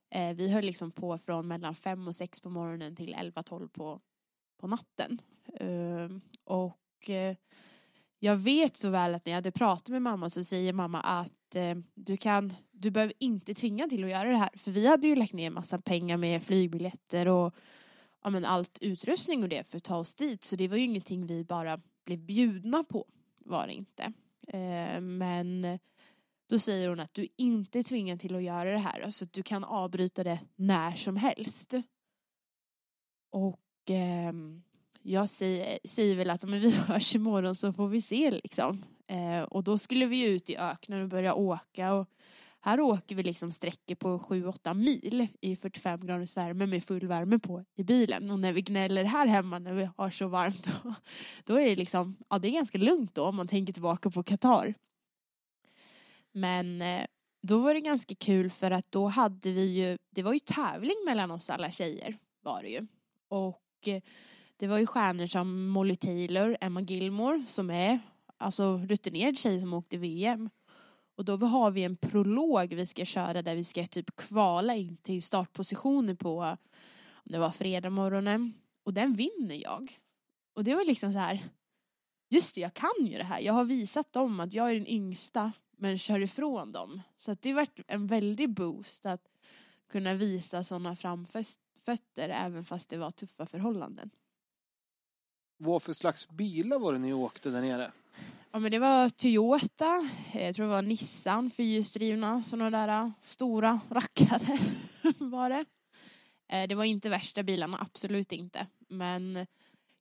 Eh, vi höll liksom på från mellan 5 och 6 på morgonen till 11-12 på, på natten. Eh, och eh, jag vet så väl att när jag hade pratat med mamma så säger mamma att eh, du kan, du behöver inte tvinga till att göra det här. För vi hade ju lagt ner massa pengar med flygbiljetter och ja, men allt utrustning och det för att ta oss dit. Så det var ju ingenting vi bara blev bjudna på. Var det inte. Eh, men då säger hon att du inte är tvingad till att göra det här. så att du kan avbryta det när som helst. Och eh, jag säger, säger väl att men vi hörs imorgon så får vi se liksom. Eh, och då skulle vi ut i öknen och börja åka och här åker vi liksom sträckor på 7-8 mil i 45 graders värme med full värme på i bilen. Och när vi gnäller här hemma när vi har så varmt då, då är det liksom, ja det är ganska lugnt då om man tänker tillbaka på Qatar. Men eh, då var det ganska kul för att då hade vi ju, det var ju tävling mellan oss alla tjejer var det ju. Och eh, det var ju stjärnor som Molly Taylor, Emma Gilmore som är alltså rutinerad tjej som åkte VM. Och då har vi en prolog vi ska köra där vi ska typ kvala in till startpositioner på om det var fredag morgonen. Och den vinner jag. Och det var liksom så här just det, jag kan ju det här. Jag har visat dem att jag är den yngsta men kör ifrån dem. Så att det varit en väldig boost att kunna visa sådana framfötter även fast det var tuffa förhållanden. Vad för slags bilar var det ni åkte där nere? Ja men det var Toyota, eh, jag tror det var Nissan fyrhjulsdrivna, sådana där eh, stora rackare var det. Eh, det var inte värsta bilarna, absolut inte. Men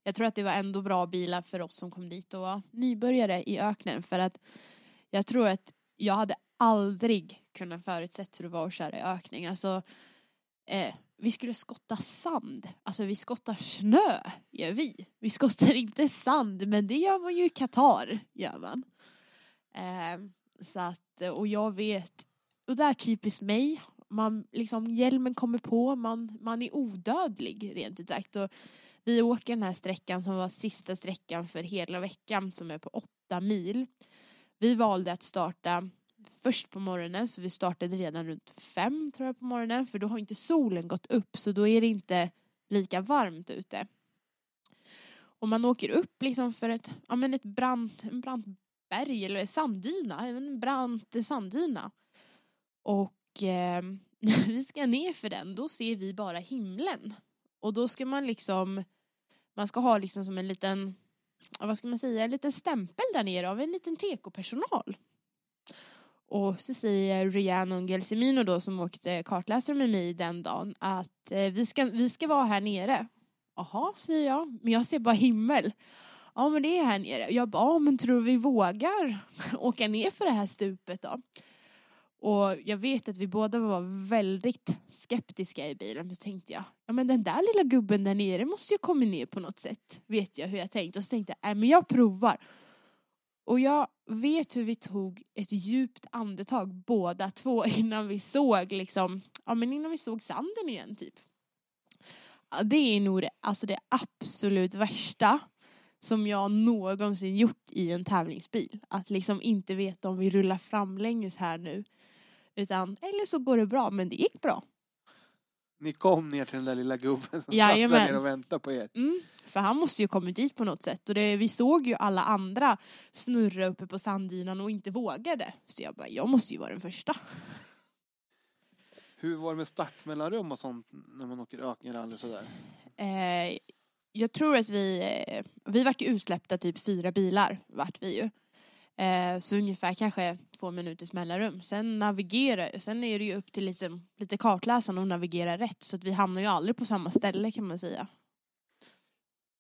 jag tror att det var ändå bra bilar för oss som kom dit och var nybörjare i öknen. För att jag tror att jag hade aldrig kunnat förutsätta hur det var att köra i ökning. Alltså, eh, vi skulle skotta sand. Alltså vi skottar snö, gör vi. Vi skottar inte sand, men det gör man ju i Qatar, gör man. Eh, så att, och jag vet, och det är typiskt mig. Man, liksom, hjälmen kommer på, man, man är odödlig rent ut sagt. Och vi åker den här sträckan som var sista sträckan för hela veckan som är på åtta mil. Vi valde att starta först på morgonen så vi startade redan runt fem tror jag på morgonen för då har inte solen gått upp så då är det inte lika varmt ute. Och man åker upp liksom för ett, ja men ett brant, en brant berg eller sanddyna, en brant sanddyna. Och eh, när vi ska ner för den då ser vi bara himlen. Och då ska man liksom, man ska ha liksom som en liten, vad ska man säga, en liten stämpel där nere av en liten tekopersonal. Och så säger Rihanna och Gelsimino då som åkte kartläsare med mig den dagen att eh, vi, ska, vi ska vara här nere. Jaha, säger jag, men jag ser bara himmel. Ja men det är här nere. Jag bara, men tror vi vågar åka ner för det här stupet då? Och jag vet att vi båda var väldigt skeptiska i bilen. Men så tänkte jag, ja men den där lilla gubben där nere måste ju komma ner på något sätt. Vet jag hur jag tänkte. Och så tänkte jag, nej men jag provar. Och jag vet hur vi tog ett djupt andetag båda två innan vi såg liksom, ja men innan vi såg sanden igen typ. Det är nog det, alltså det absolut värsta som jag någonsin gjort i en tävlingsbil. Att liksom inte veta om vi rullar framlänges här nu. Utan, eller så går det bra, men det gick bra. Ni kom ner till den där lilla gubben som Jajamän. satt där nere och väntade på er. Mm, för han måste ju kommit dit på något sätt. Och det, vi såg ju alla andra snurra uppe på sanddynan och inte vågade. Så jag bara, jag måste ju vara den första. Hur var det med startmellanrum och sånt när man åker ökenrally sådär? Eh, jag tror att vi, eh, vi vart ju utsläppta typ fyra bilar vart vi ju. Eh, så ungefär kanske två minuters mellanrum. Sen navigera, sen är det ju upp till liksom, lite kartläsaren att navigera rätt. Så att vi hamnar ju aldrig på samma ställe kan man säga.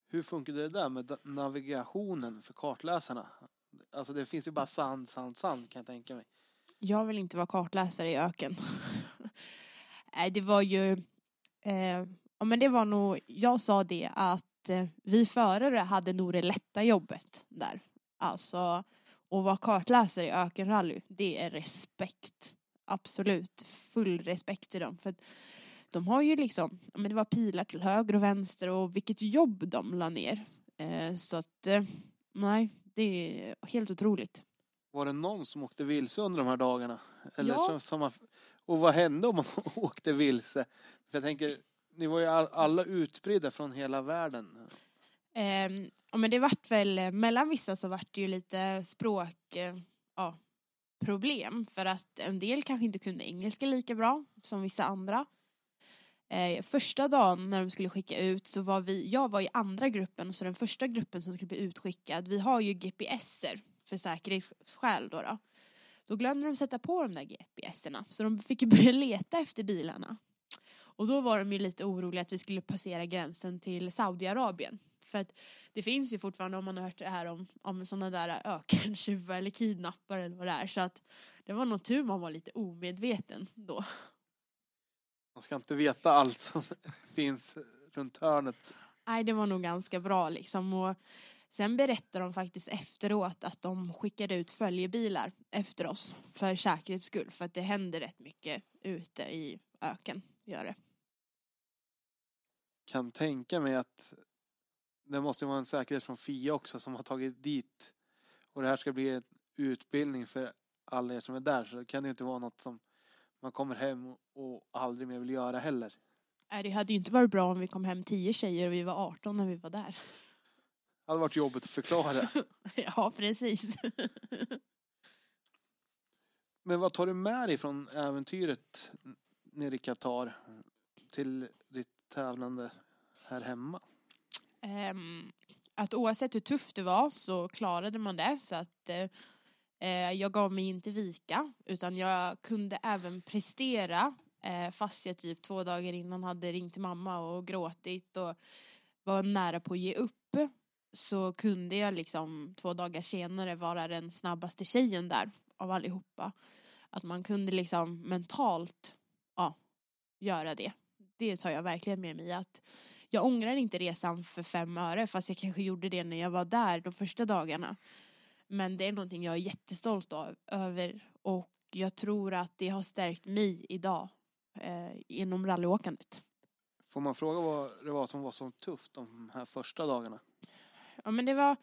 Hur funkar det där med navigationen för kartläsarna? Alltså det finns ju bara sand, sand, sand kan jag tänka mig. Jag vill inte vara kartläsare i öken. Nej, det var ju... Eh, ja, men det var nog... Jag sa det att eh, vi förare hade nog det lätta jobbet där. Alltså, att vara kartläsare i ökenrally, det är respekt. Absolut, full respekt till dem. För de har ju liksom, men det var pilar till höger och vänster och vilket jobb de la ner. Eh, så att, eh, nej, det är helt otroligt. Var det någon som åkte vilse under de här dagarna? Eller Ja. som, som, och vad hände om man åkte vilse? För jag tänker, ni var ju all, alla utspridda från hela världen. Eh, ja, men det vart väl, eh, mellan vissa så vart det ju lite språk, eh, ja, problem för att en del kanske inte kunde engelska lika bra som vissa andra. Eh, första dagen när de skulle skicka ut så var vi, jag var i andra gruppen så den första gruppen som skulle bli utskickad, vi har ju GPSer för säkerhetsskäl då, då. Då glömde de sätta på de där GPSerna så de fick ju börja leta efter bilarna. Och då var de ju lite oroliga att vi skulle passera gränsen till Saudiarabien. För att det finns ju fortfarande, om man har hört det här om, om sådana där ökentjuvar eller kidnappare eller vad det är. Så att det var nog tur man var lite omedveten då. Man ska inte veta allt som finns runt hörnet. Nej, det var nog ganska bra liksom. Och sen berättade de faktiskt efteråt att de skickade ut följebilar efter oss för säkerhets skull. För att det händer rätt mycket ute i öken, gör det. Kan tänka mig att det måste vara en säkerhet från FIA också som har tagit dit och det här ska bli en utbildning för alla er som är där så det kan ju inte vara något som man kommer hem och aldrig mer vill göra heller. Nej, det hade ju inte varit bra om vi kom hem tio tjejer och vi var 18 när vi var där. Det hade varit jobbigt att förklara. Ja, precis. Men vad tar du med dig från äventyret nere i Qatar till ditt tävlande här hemma? Ehm, att oavsett hur tufft det var så klarade man det så att eh, eh, jag gav mig inte vika utan jag kunde även prestera eh, fast jag typ två dagar innan hade ringt till mamma och gråtit och var nära på att ge upp så kunde jag liksom två dagar senare vara den snabbaste tjejen där av allihopa. Att man kunde liksom mentalt ja, göra det. Det tar jag verkligen med mig att jag ångrar inte resan för fem öre fast jag kanske gjorde det när jag var där de första dagarna. Men det är någonting jag är jättestolt av, över och jag tror att det har stärkt mig idag eh, inom rallyåkandet. Får man fråga vad det var som var så tufft de här första dagarna? Ja men det var,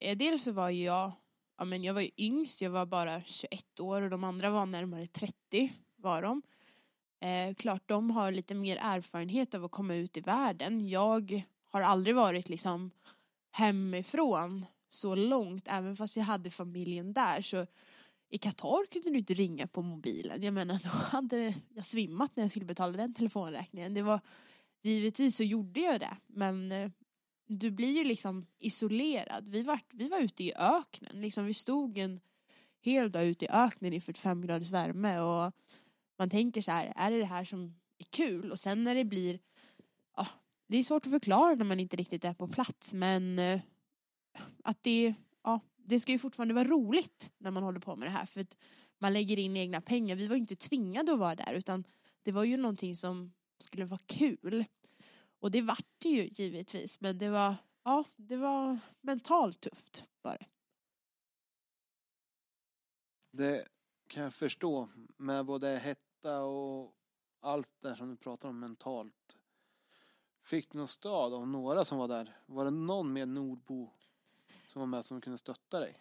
eh, dels så var ju jag ja men jag var ju yngst, jag var bara 21 år och de andra var närmare 30 var de. Eh, klart de har lite mer erfarenhet av att komma ut i världen. Jag har aldrig varit liksom hemifrån så långt, även fast jag hade familjen där så i Qatar kunde du inte ringa på mobilen. Jag menar, då hade jag svimmat när jag skulle betala den telefonräkningen. Det var, givetvis så gjorde jag det, men eh, du blir ju liksom isolerad. Vi var, vi var ute i öknen, liksom vi stod en hel dag ute i öknen i 45 graders värme och man tänker så här, är det det här som är kul? Och sen när det blir, ja, det är svårt att förklara när man inte riktigt är på plats, men eh, att det, ja, det ska ju fortfarande vara roligt när man håller på med det här för att man lägger in egna pengar. Vi var ju inte tvingade att vara där utan det var ju någonting som skulle vara kul. Och det vart det ju givetvis men det var, ja, det var mentalt tufft bara. Det kan jag förstå med både hett hetta och allt det som du pratar om mentalt. Fick du någon stöd av några som var där? Var det någon med Nordbo som var med som kunde stötta dig?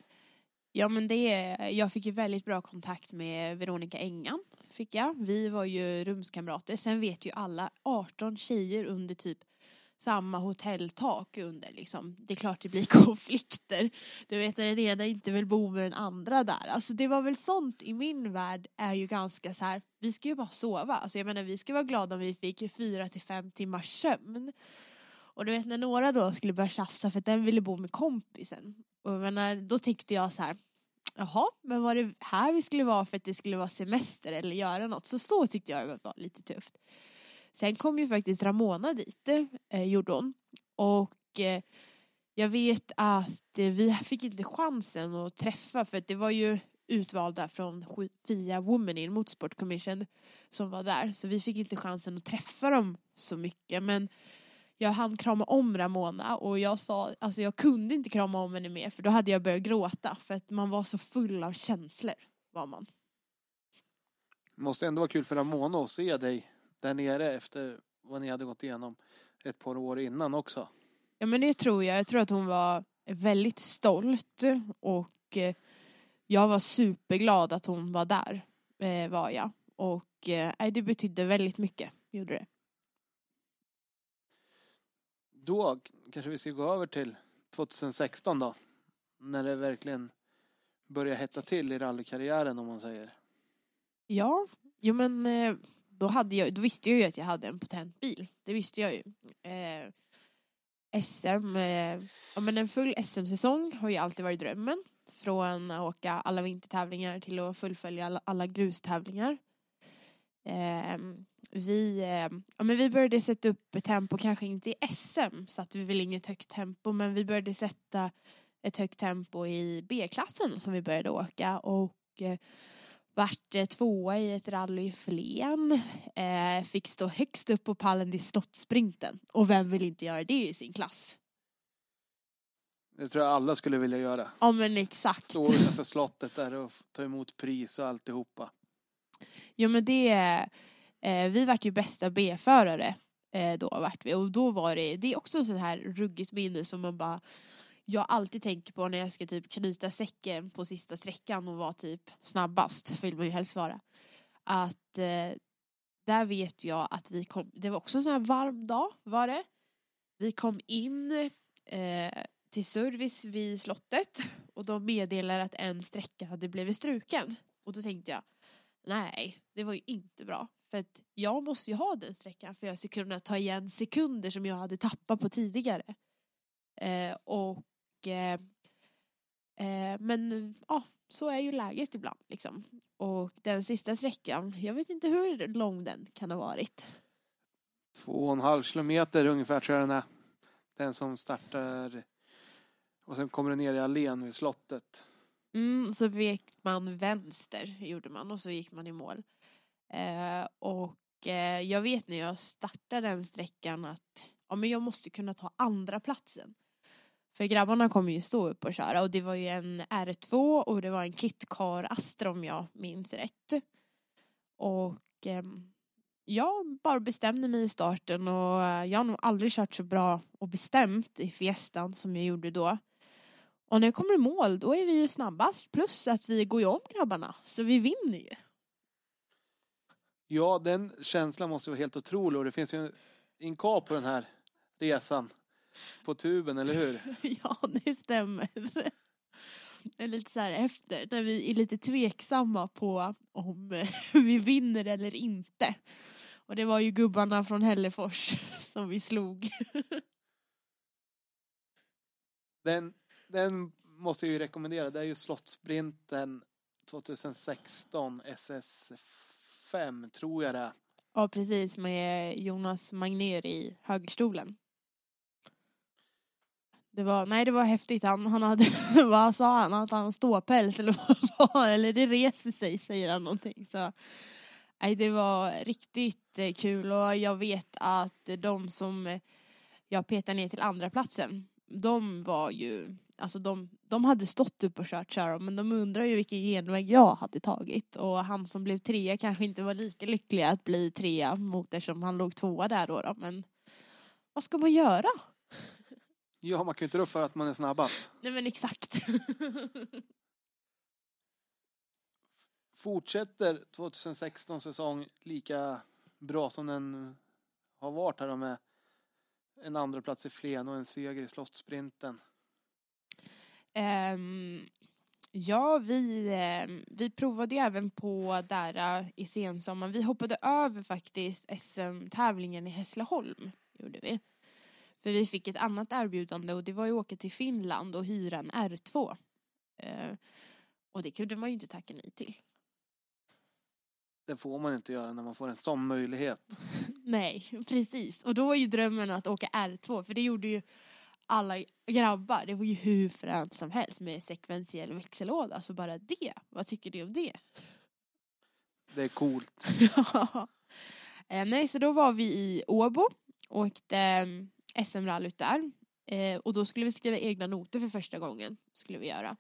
Ja men det, jag fick ju väldigt bra kontakt med Veronica Engan. Fick jag. Vi var ju rumskamrater. Sen vet ju alla 18 tjejer under typ samma hotelltak under liksom. Det är klart det blir konflikter. Du vet när den ena inte vill bo med den andra där. Alltså det var väl sånt i min värld är ju ganska så här. Vi ska ju bara sova. Alltså jag menar vi ska vara glada om vi fick fyra till fem timmars sömn. Och du vet när några då skulle börja tjafsa för att den ville bo med kompisen. Och jag menar, då tyckte jag så här. Jaha, men var det här vi skulle vara för att det skulle vara semester eller göra något? Så så tyckte jag det var lite tufft. Sen kom ju faktiskt Ramona dit, eh, gjorde hon. Och eh, jag vet att eh, vi fick inte chansen att träffa för att det var ju utvalda från Fia Women in Motorsport Commission som var där. Så vi fick inte chansen att träffa dem så mycket. Men jag hann krama om Ramona och jag sa, alltså jag kunde inte krama om henne mer för då hade jag börjat gråta för att man var så full av känslor var man. Måste ändå vara kul för Ramona att se dig där nere efter vad ni hade gått igenom ett par år innan också. Ja men det tror jag. Jag tror att hon var väldigt stolt och eh, jag var superglad att hon var där eh, var jag. Och eh, det betydde väldigt mycket, gjorde det. Då kanske vi ska gå över till 2016 då. När det verkligen börjar hetta till i rallykarriären om man säger. Ja, jo men då, hade jag, då visste jag ju att jag hade en potent bil. Det visste jag ju. Eh, SM, eh, ja, men en full SM-säsong har ju alltid varit drömmen. Från att åka alla vintertävlingar till att fullfölja alla, alla grustävlingar. Eh, vi, eh, ja, men vi började sätta upp tempo, kanske inte i SM satte vi väl inget högt tempo men vi började sätta ett högt tempo i B-klassen som vi började åka och eh, vart eh, tvåa i ett rally i Flen. Eh, fick stå högst upp på pallen i slottsprinten. Och vem vill inte göra det i sin klass? Det tror jag alla skulle vilja göra. Ja men exakt. Stå utanför slottet där och ta emot pris och alltihopa. Jo men det, eh, vi vart ju bästa B-förare eh, då vart vi och då var det, det är också så här ruggigt minne som man bara jag alltid tänker på när jag ska typ knyta säcken på sista sträckan och vara typ snabbast, vill man ju helst vara. Att eh, där vet jag att vi kom, det var också en sån här varm dag var det. Vi kom in eh, till service vid slottet och de meddelade att en sträcka hade blivit struken. Och då tänkte jag, nej, det var ju inte bra. För att jag måste ju ha den sträckan för jag ska kunna ta igen sekunder som jag hade tappat på tidigare. Eh, och eh, eh, men ja, så är ju läget ibland liksom. Och den sista sträckan, jag vet inte hur lång den kan ha varit. Två och en halv kilometer ungefär tror jag den är. Den som startar och sen kommer den ner i allén vid slottet. Mm, så vek man vänster, gjorde man, och så gick man i mål. Eh, och eh, jag vet när jag startade den sträckan att ja, men jag måste kunna ta andra platsen. För grabbarna kommer ju stå upp och köra och det var ju en R2 och det var en KitKar Astra om jag minns rätt. Och eh, jag bara bestämde mig i starten och eh, jag har nog aldrig kört så bra och bestämt i Fiestan som jag gjorde då. Och när jag kommer i mål då är vi ju snabbast plus att vi går ju om grabbarna så vi vinner ju. Ja, den känslan måste vara helt otrolig och det finns ju en inkap på den här resan på tuben, eller hur? Ja, det stämmer. Det är lite så här efter, när vi är lite tveksamma på om vi vinner eller inte. Och det var ju gubbarna från Hällefors som vi slog. Den, den måste jag ju rekommendera. Det är ju Slottssprinten 2016 SS5 tror jag det är. Ja, precis, med Jonas Magnér i högerstolen. Det var, nej det var häftigt, han, han hade, vad sa han, att han har ståpäls eller vad eller det reser sig säger han någonting. Så, nej det var riktigt eh, kul. Och jag vet att de som eh, jag petade ner till andra platsen de var ju, alltså de, de hade stått upp och kört Sharon men de undrar ju vilken genväg jag hade tagit. Och han som blev trea kanske inte var lika lycklig att bli trea mot eftersom han låg tvåa där då, då. Men vad ska man göra? Ja, man kan ju inte rå för att man är snabbast. Nej men exakt. Fortsätter 2016 säsong lika bra som den har varit här med en andra plats i Flen och en seger i Slottssprinten. Ehm, ja, vi, ehm, vi provade ju även på där uh, i sensommaren. Vi hoppade över faktiskt SM-tävlingen i Hässleholm. Gjorde vi. För vi fick ett annat erbjudande och det var ju att åka till Finland och hyra en R2. Eh, och det kunde man ju inte tacka nej till. Det får man inte göra när man får en sån möjlighet. Nej, precis. Och då var ju drömmen att åka R2 för det gjorde ju alla grabbar. Det var ju hur fränt som helst med sekventiell växellåda. Så bara det, vad tycker du om det? Det är coolt. Ja. Eh, nej, så då var vi i Åbo och åkte mm, SM-rallyt där. Eh, och då skulle vi skriva egna noter för första gången. Skulle vi göra.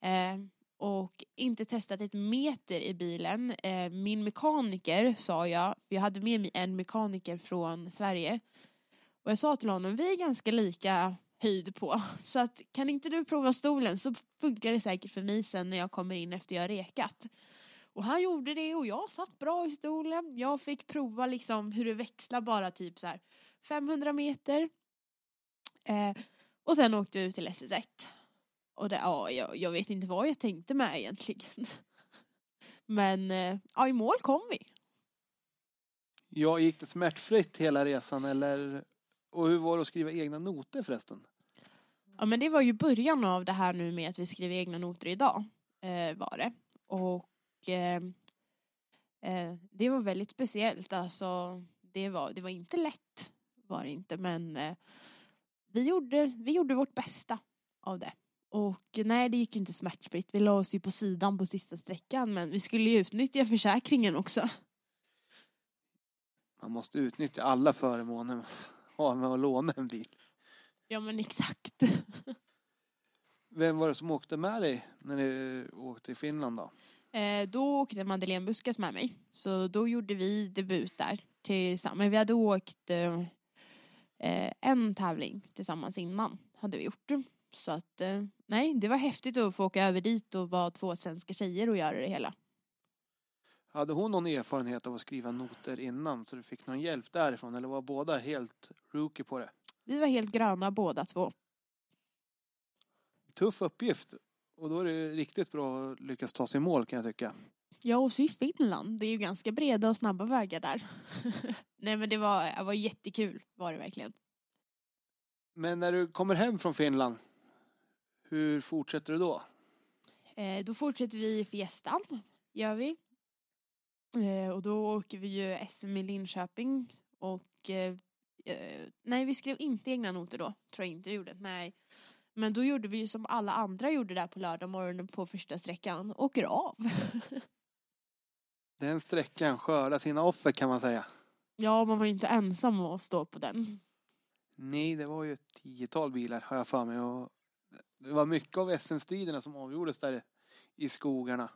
Eh, och inte testat ett meter i bilen. Eh, min mekaniker sa jag, för jag hade med mig en mekaniker från Sverige. Och jag sa till honom, vi är ganska lika höjd på. Så att kan inte du prova stolen så funkar det säkert för mig sen när jag kommer in efter jag har rekat. Och han gjorde det och jag satt bra i stolen. Jag fick prova liksom hur det växlar bara typ så här 500 meter. Eh, och sen åkte vi ut till SS1. Och det, ja, jag, jag vet inte vad jag tänkte med egentligen. Men eh, ja, i mål kom vi. Ja, gick det smärtfritt hela resan eller? Och hur var det att skriva egna noter förresten? Ja men det var ju början av det här nu med att vi skriver egna noter idag. Eh, var det. Och eh, eh, det var väldigt speciellt. Alltså det var, det var inte lätt. Var det inte men eh, vi, gjorde, vi gjorde vårt bästa av det. Och nej det gick ju inte smärtfritt. Vi la oss ju på sidan på sista sträckan men vi skulle ju utnyttja försäkringen också. Man måste utnyttja alla förmåner man har med att låna en bil. Ja men exakt. Vem var det som åkte med dig när ni åkte till Finland då? Eh, då åkte Madeleine Buskas med mig. Så då gjorde vi debut där tillsammans. Vi hade åkt eh, eh, en tävling tillsammans innan. Hade vi gjort. Så att eh, nej, det var häftigt att få åka över dit och vara två svenska tjejer och göra det hela. Hade hon någon erfarenhet av att skriva noter innan så du fick någon hjälp därifrån eller var båda helt rookie på det? Vi var helt gröna båda två. Tuff uppgift och då är det riktigt bra att lyckas ta sig i mål kan jag tycka. Ja, och så i Finland. Det är ju ganska breda och snabba vägar där. nej men det var, det var jättekul var det verkligen. Men när du kommer hem från Finland, hur fortsätter du då? Eh, då fortsätter vi i Fiestan, gör vi. Eh, och då åker vi ju SM i Linköping och eh, eh, nej vi skrev inte egna noter då, tror jag inte vi gjorde, nej. Men då gjorde vi ju som alla andra gjorde där på lördag morgonen på första sträckan, åker av. Den sträckan skördar sina offer kan man säga. ja, man var ju inte ensam att stå på den. Nej, det var ju ett tiotal bilar har jag för mig. Och det var mycket av SM-striderna som avgjordes där i skogarna.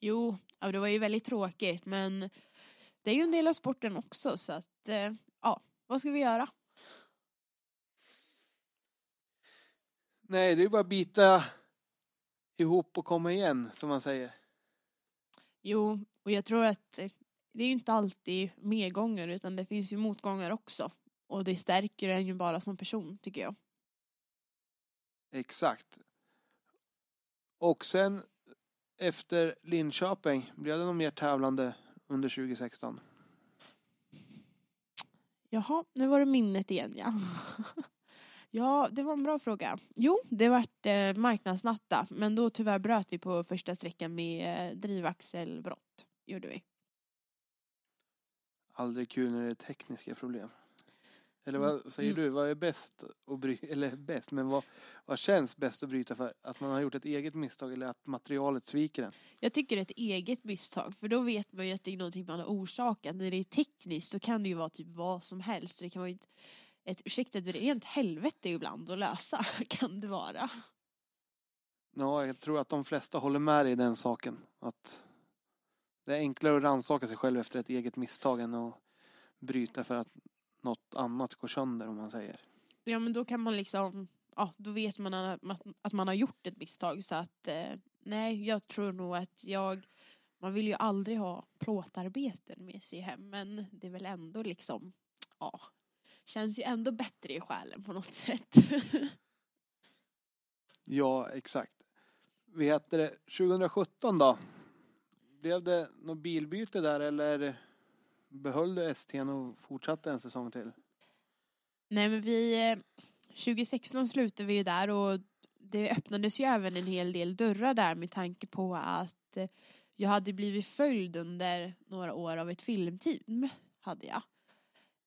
Jo, det var ju väldigt tråkigt men det är ju en del av sporten också så att eh, ja, vad ska vi göra? Nej, det är bara att bita ihop och komma igen, som man säger. Jo, och jag tror att eh, det är ju inte alltid medgångar utan det finns ju motgångar också. Och det stärker en ju bara som person, tycker jag. Exakt. Och sen efter Linköping, blev det någon mer tävlande under 2016? Jaha, nu var det minnet igen ja. ja, det var en bra fråga. Jo, det vart eh, marknadsnatta, men då tyvärr bröt vi på första sträckan med eh, drivaxelbrott. Gjorde vi. Aldrig kul när det är tekniska problem. Eller vad säger Mm. du, vad är bäst att bry, eller bäst, men vad, vad känns bäst att bryta för? Att man har gjort ett eget misstag eller att materialet sviker en? Jag tycker ett eget misstag, för då vet man ju att det är någonting man har orsakat. När det är tekniskt så kan det ju vara typ vad som helst. Det kan vara ett, ett ursäkta, det är rent helvete ibland att lösa, kan det vara. Ja, jag tror att de flesta håller med dig i den saken. Att det är enklare att rannsaka sig själv efter ett eget misstag än att bryta för att något annat går sönder om man säger. Ja men då kan man liksom, ja då vet man att, man har gjort ett misstag så att eh, nej jag tror nog att jag, man vill ju aldrig ha plåtarbeten med sig hem men det är väl ändå liksom, ja, känns ju ändå bättre i själen på något sätt. Ja, exakt. Vi heter det 2017 då? Blev det något bilbyte där eller behöll du ST'n och fortsatte en säsong till? nej men vi, eh, 2016 slutade vi ju där och det öppnades ju även en hel del dörrar där med tanke på att eh, jag hade blivit följd under några år av ett filmteam. Hade jag.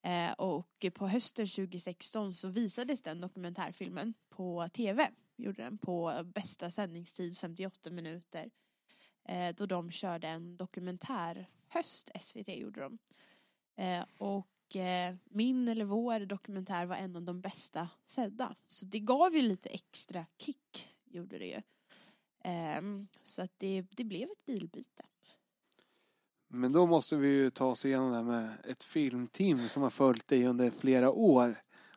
Eh, och på hösten 2016 så visades den dokumentärfilmen på tv. Gjorde den på bästa sändningstid 58 minuter. Eh, då de körde en dokumentärhöst, SVT gjorde de. Eh, och eh, min eller vår dokumentär var en av de bästa sedda. Så det gav ju lite extra kick, gjorde det ju. Ehm, så att det, det blev ett bilbyte. Men då måste vi ju ta oss igenom det här med ett filmteam som har följt dig under flera år.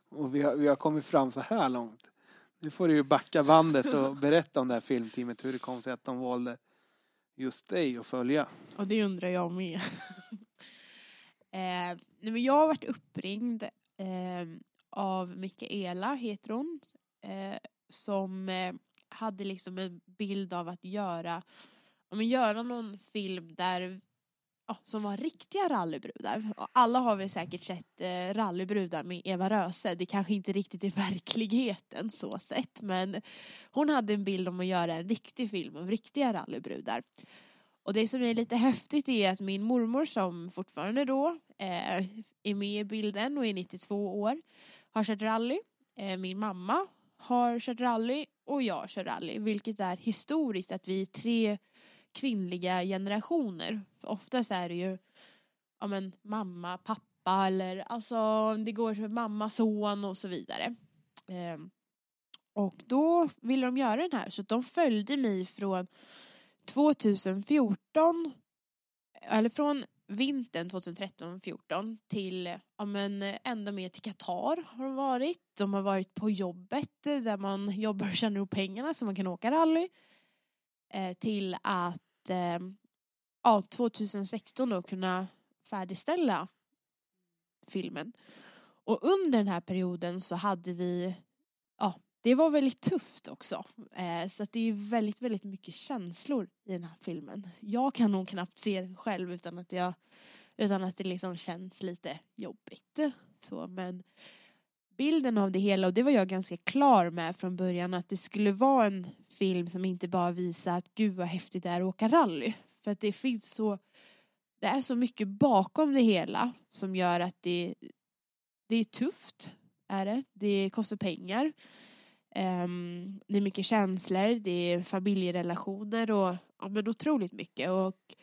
Och vi har, vi har kommit fram så här långt. Nu får du ju backa bandet och berätta om det här filmteamet, hur det kom sig att de valde just dig att följa. Och det undrar jag med. eh, nej men jag har varit uppringd eh, av Mikaela, heter hon. Eh, som eh, hade liksom en bild av att göra, ja, men göra någon film där ja, som var riktiga rallybrudar. Och alla har vi säkert sett eh, rallybrudar med Eva Röse. Det kanske inte riktigt är verkligheten så sett. Men hon hade en bild om att göra en riktig film om riktiga rallybrudar. Och det som är lite häftigt är att min mormor som fortfarande då eh, är med i bilden och är 92 år har kört rally. Eh, min mamma har kört rally och jag kör rally. Vilket är historiskt att vi är tre kvinnliga generationer. För oftast är det ju ja, men, mamma, pappa eller alltså det går för mamma, son och så vidare. Eh, och då ville de göra den här så de följde mig från 2014 eller från vintern 2013-14 till ja, men, ända med till Qatar har de varit. De har varit på jobbet där man jobbar och tjänar ihop pengarna så man kan åka rally. Eh, till att eh, ja, 2016 då kunna färdigställa filmen. Och under den här perioden så hade vi ja, det var väldigt tufft också. Eh, så att det är väldigt, väldigt mycket känslor i den här filmen. Jag kan nog knappt se den själv utan att, jag, utan att det liksom känns lite jobbigt. Så, men bilden av det hela, och det var jag ganska klar med från början, att det skulle vara en film som inte bara visar att gud vad häftigt det är att åka rally. För att det finns så, det är så mycket bakom det hela som gör att det, det är tufft. Är det. det kostar pengar. Um, det är mycket känslor, det är familjerelationer och ja, men otroligt mycket. Och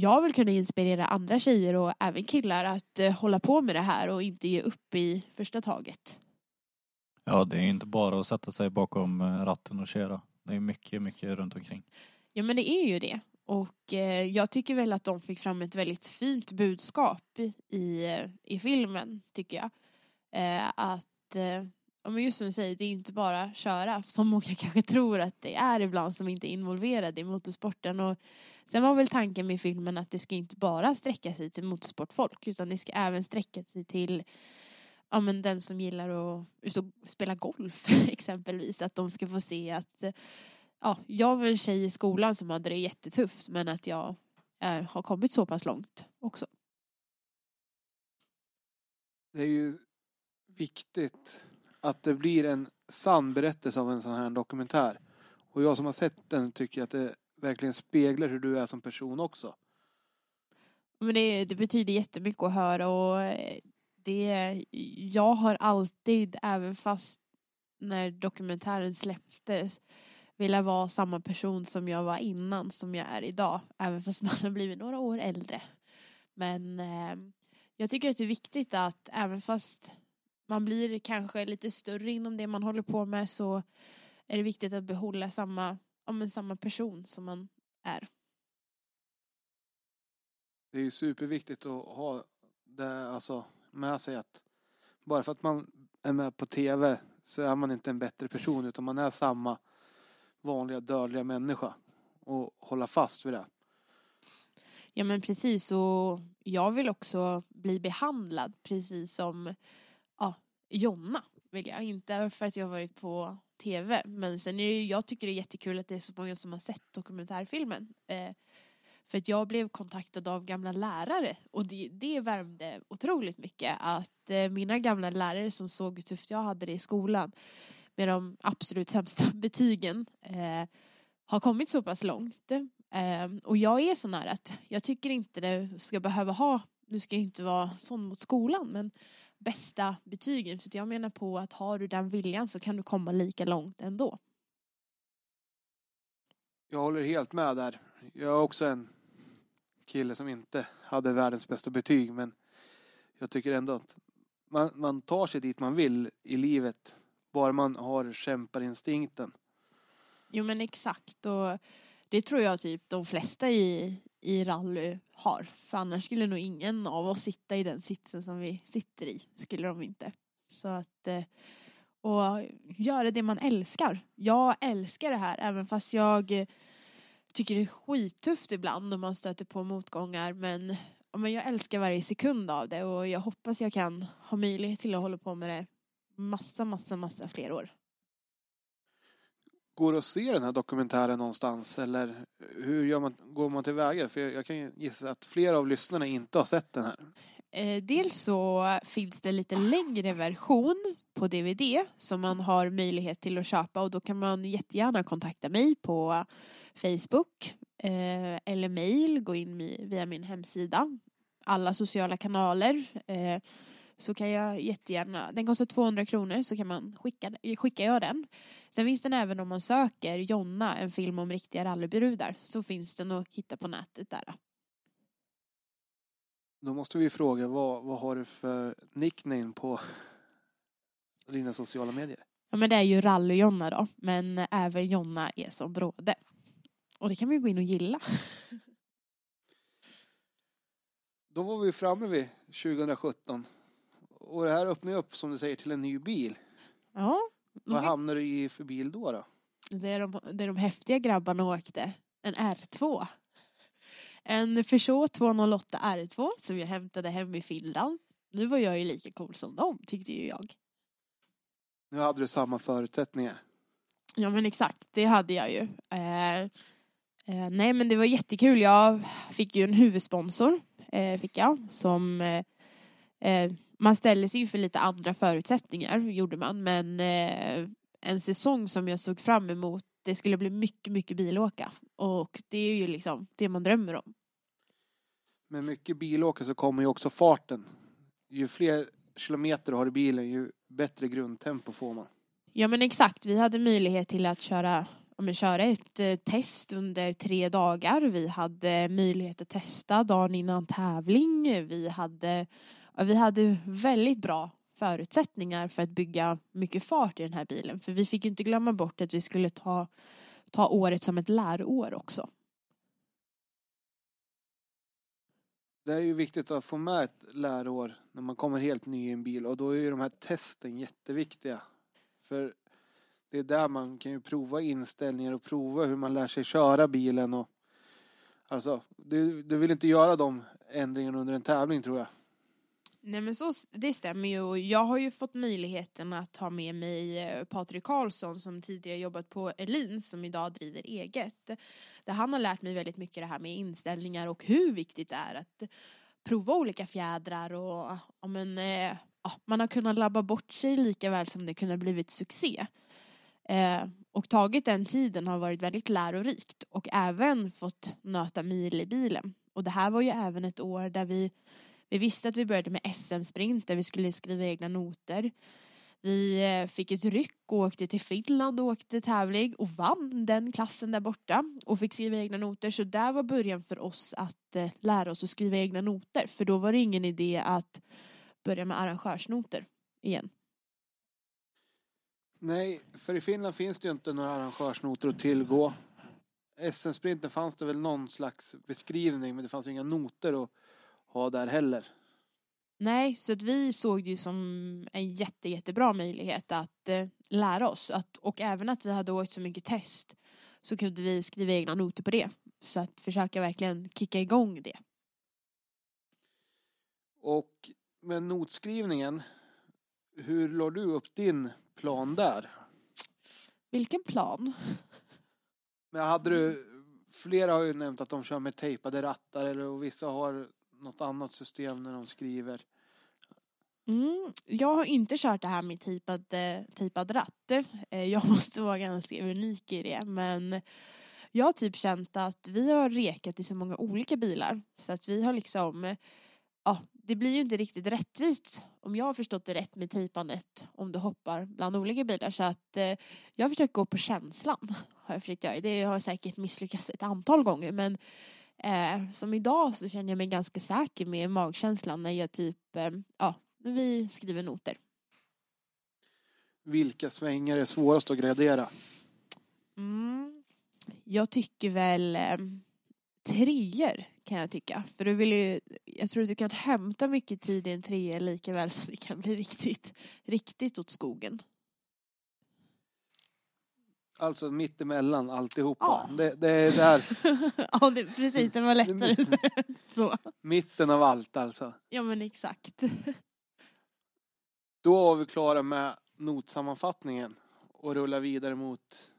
jag vill kunna inspirera andra tjejer och även killar att uh, hålla på med det här och inte ge upp i första taget. Ja, det är inte bara att sätta sig bakom eh, ratten och köra. Det är mycket, mycket runt omkring. Ja men det är ju det. Och eh, jag tycker väl att de fick fram ett väldigt fint budskap i, i filmen, tycker jag. Eh, att eh, ja, men just som du säger, det är inte bara köra som många kanske tror att det är ibland som inte är involverade i motorsporten. Och sen var väl tanken med filmen att det ska inte bara sträcka sig till motorsportfolk utan det ska även sträcka sig till ja, men den som gillar att ut och spela golf exempelvis. Att de ska få se att ja, jag var en tjej i skolan som hade det jättetufft men att jag är, har kommit så pass långt också. Det är ju viktigt att det blir en sann berättelse av en sån här dokumentär. Och jag som har sett den tycker att det verkligen speglar hur du är som person också. Men det, det betyder jättemycket att höra och det, jag har alltid, även fast när dokumentären släpptes, vilja vara samma person som jag var innan som jag är idag. Även fast man har blivit några år äldre. Men eh, jag tycker att det är viktigt att även fast man blir kanske lite större inom det man håller på med så är det viktigt att behålla samma, ja, samma person som man är. Det är ju superviktigt att ha det alltså med sig att bara för att man är med på tv så är man inte en bättre person utan man är samma vanliga dödliga människa och hålla fast vid det. Ja men precis och jag vill också bli behandlad precis som Jonna vill jag. Inte för att jag har varit på tv men sen är det ju, jag tycker det är jättekul att det är så många som har sett dokumentärfilmen. Eh, för att jag blev kontaktad av gamla lärare och det, det värmde otroligt mycket att eh, mina gamla lärare som såg hur tufft jag hade det i skolan med de absolut sämsta betygen eh, har kommit så pass långt. Eh, och jag är sån här att jag tycker inte det ska behöva ha, nu ska jag inte vara sån mot skolan, men bästa betygen. För jag menar på att har du den viljan så kan du komma lika långt ändå. Jag håller helt med där. Jag är också en kille som inte hade världens bästa betyg men jag tycker ändå att man, man tar sig dit man vill i livet bara man har kämparinstinkten. Jo men exakt och det tror jag typ de flesta i, i rally har. För annars skulle nog ingen av oss sitta i den sitsen som vi sitter i. Skulle de inte. Så att eh, och göra det man älskar. Jag älskar det här även fast jag eh, tycker det är skittufft ibland om man stöter på motgångar men, men jag älskar varje sekund av det och jag hoppas jag kan ha möjlighet till att hålla på med det massa, massa, massa fler år. Går det att se den här dokumentären någonstans eller hur gör man, går man tillväga? För jag kan gissa att flera av lyssnarna inte har sett den här. Eh, dels så finns det lite längre version på DVD som man har möjlighet till att köpa och då kan man jättegärna kontakta mig på Facebook eh, eller mail, gå in via min hemsida. Alla sociala kanaler. Eh, så kan jag jättegärna, den kostar 200 kronor så kan man skicka, skickar jag den. Sen finns den även om man söker Jonna, en film om riktiga rallybrudar. Så finns den att hitta på nätet där. Då måste vi fråga, vad, vad har du för nickname på dina sociala medier? Ja men det är ju Rally-Jonna då, men även Jonna är som bråde. Och det kan man ju gå in och gilla. Då var vi framme vid 2017. Och det här öppnar upp, som du säger, till en ny bil. Ja. Vad hamnar du i för bil då? då? Det, är de, det är de häftiga grabbarna åkte. En R2. En Peugeot 208 R2 som jag hämtade hem i Finland. Nu var jag ju lika cool som dem, tyckte ju jag. Nu hade du samma förutsättningar. Ja men exakt, det hade jag ju. Eh, eh, nej men det var jättekul. Jag fick ju en huvudsponsor, eh, fick jag, som eh, eh, man ställer sig för lite andra förutsättningar, gjorde man. Men eh, en säsong som jag såg fram emot, det skulle bli mycket, mycket bilåka. Och det är ju liksom det man drömmer om. Med mycket bilåka så kommer ju också farten. Ju fler kilometer du har i bilen, ju bättre grundtempo får man. Ja men exakt, vi hade möjlighet till att köra, men, köra ett eh, test under tre dagar. Vi hade möjlighet att testa dagen innan tävling. Vi hade vi hade väldigt bra förutsättningar för att bygga mycket fart i den här bilen. För vi fick inte glömma bort att vi skulle ta, ta året som ett lärår också. Det är ju viktigt att få med ett lärår när man kommer helt ny i en bil och då är ju de här testen jätteviktiga. För det är där man kan ju prova inställningar och prova hur man lär sig köra bilen och alltså, du, du vill inte göra de ändringarna under en tävling tror jag. Nej men så, det stämmer ju och jag har ju fått möjligheten att ha med mig eh, Patrik Karlsson som tidigare jobbat på Elin som idag driver eget. Där han har lärt mig väldigt mycket det här med inställningar och hur viktigt det är att prova olika fjädrar och ja, men, eh, ja, man har kunnat labba bort sig lika väl som det kunnat blivit succé. Eh, och tagit den tiden har varit väldigt lärorikt och även fått nöta mil i bilen. Och det här var ju även ett år där vi vi visste att vi började med SM-sprint där vi skulle skriva egna noter. Vi eh, fick ett ryck och åkte till Finland och åkte tävling och vann den klassen där borta och fick skriva egna noter. Så där var början för oss att eh, lära oss att skriva egna noter. För då var det ingen idé att börja med arrangörsnoter igen. Nej, för i Finland finns det ju inte några arrangörsnoter att tillgå. SM-sprinten fanns det väl någon slags beskrivning men det fanns ju inga noter att ha där heller. Nej, så att vi såg det ju som en jätte, jättebra möjlighet att eh, lära oss. Att, och även att vi hade åkt så mycket test så kunde vi skriva egna noter på det. Så att försöka verkligen kicka igång det. Och med notskrivningen, hur la du upp din plan där? Vilken plan? Men hade du, flera har ju nämnt att de kör med tejpade rattar eller och vissa har något annat system när de skriver. Mm, jag har inte kört det här med tejpad, eh, tejpad ratt. Eh, jag måste vara ganska unik i det. Men jag har typ känt att vi har rekat i så många olika bilar. Så att vi har liksom... Ja, det blir ju inte riktigt rättvist om jag har förstått det rätt med tejpandet om du hoppar bland olika bilar. Så att eh, jag har försökt gå på känslan. Har jag försökt göra. Det har säkert misslyckats ett antal gånger men Eh, som idag så känner jag mig ganska säker med magkänslan när jag typ, eh, ja, när vi skriver noter. Vilka svängar är svårast att gradera? Mm, jag tycker väl eh, treor kan jag tycka. För du vill ju, jag tror att du kan hämta mycket tid i en trea lika väl som det kan bli riktigt, riktigt åt skogen. Alltså mittemellan alltihopa. Ja. Det, det är där. ja, det, precis. Det var lättare så. Mitten av allt alltså. Ja, men exakt. Då var vi klara med notsammanfattningen och rullar vidare mot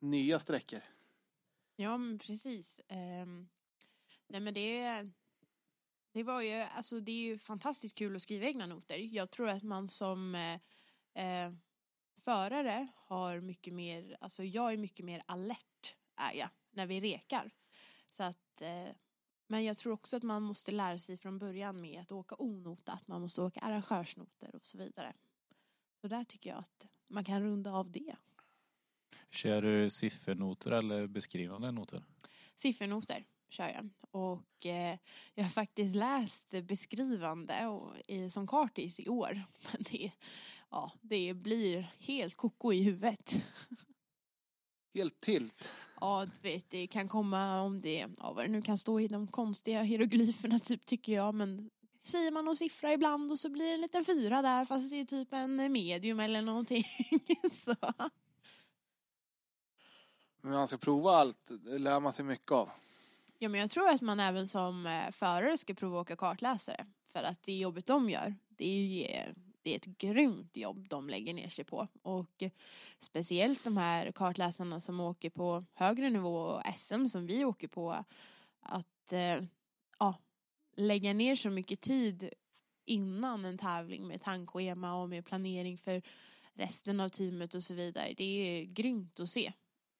nya sträckor. Ja, men precis. Um, nej, men det, det var ju, alltså det är ju fantastiskt kul att skriva egna noter. Jag tror att man som eh, eh förare har mycket mer, alltså jag är mycket mer alert är jag när vi rekar. Så att, eh, men jag tror också att man måste lära sig från början med att åka onotat, man måste åka arrangörsnoter och så vidare. Så där tycker jag att man kan runda av det. Kör du siffernoter eller beskrivande noter? Siffernoter kör jag. Och eh, jag har faktiskt läst beskrivande och, i, som kartis i år. Men det, ja, det blir helt koko i huvudet. Helt tilt. Ja, du vet, det kan komma om det, ja vad det nu kan stå i de konstiga hieroglyferna typ tycker jag, men säger man någon siffra ibland och så blir det en liten fyra där fast det är typ en medium eller någonting. så. Men man ska prova allt, det lär man sig mycket av. Ja, men jag tror att man även som eh, förare ska prova att åka kartläsare. För att det jobbet de gör, det är, det är ett grymt jobb de lägger ner sig på. Och speciellt de här kartläsarna som åker på högre nivå och SM som vi åker på. Att eh, ja, lägga ner så mycket tid innan en tävling med tankschema och med planering för resten av teamet och så vidare. Det är grymt att se.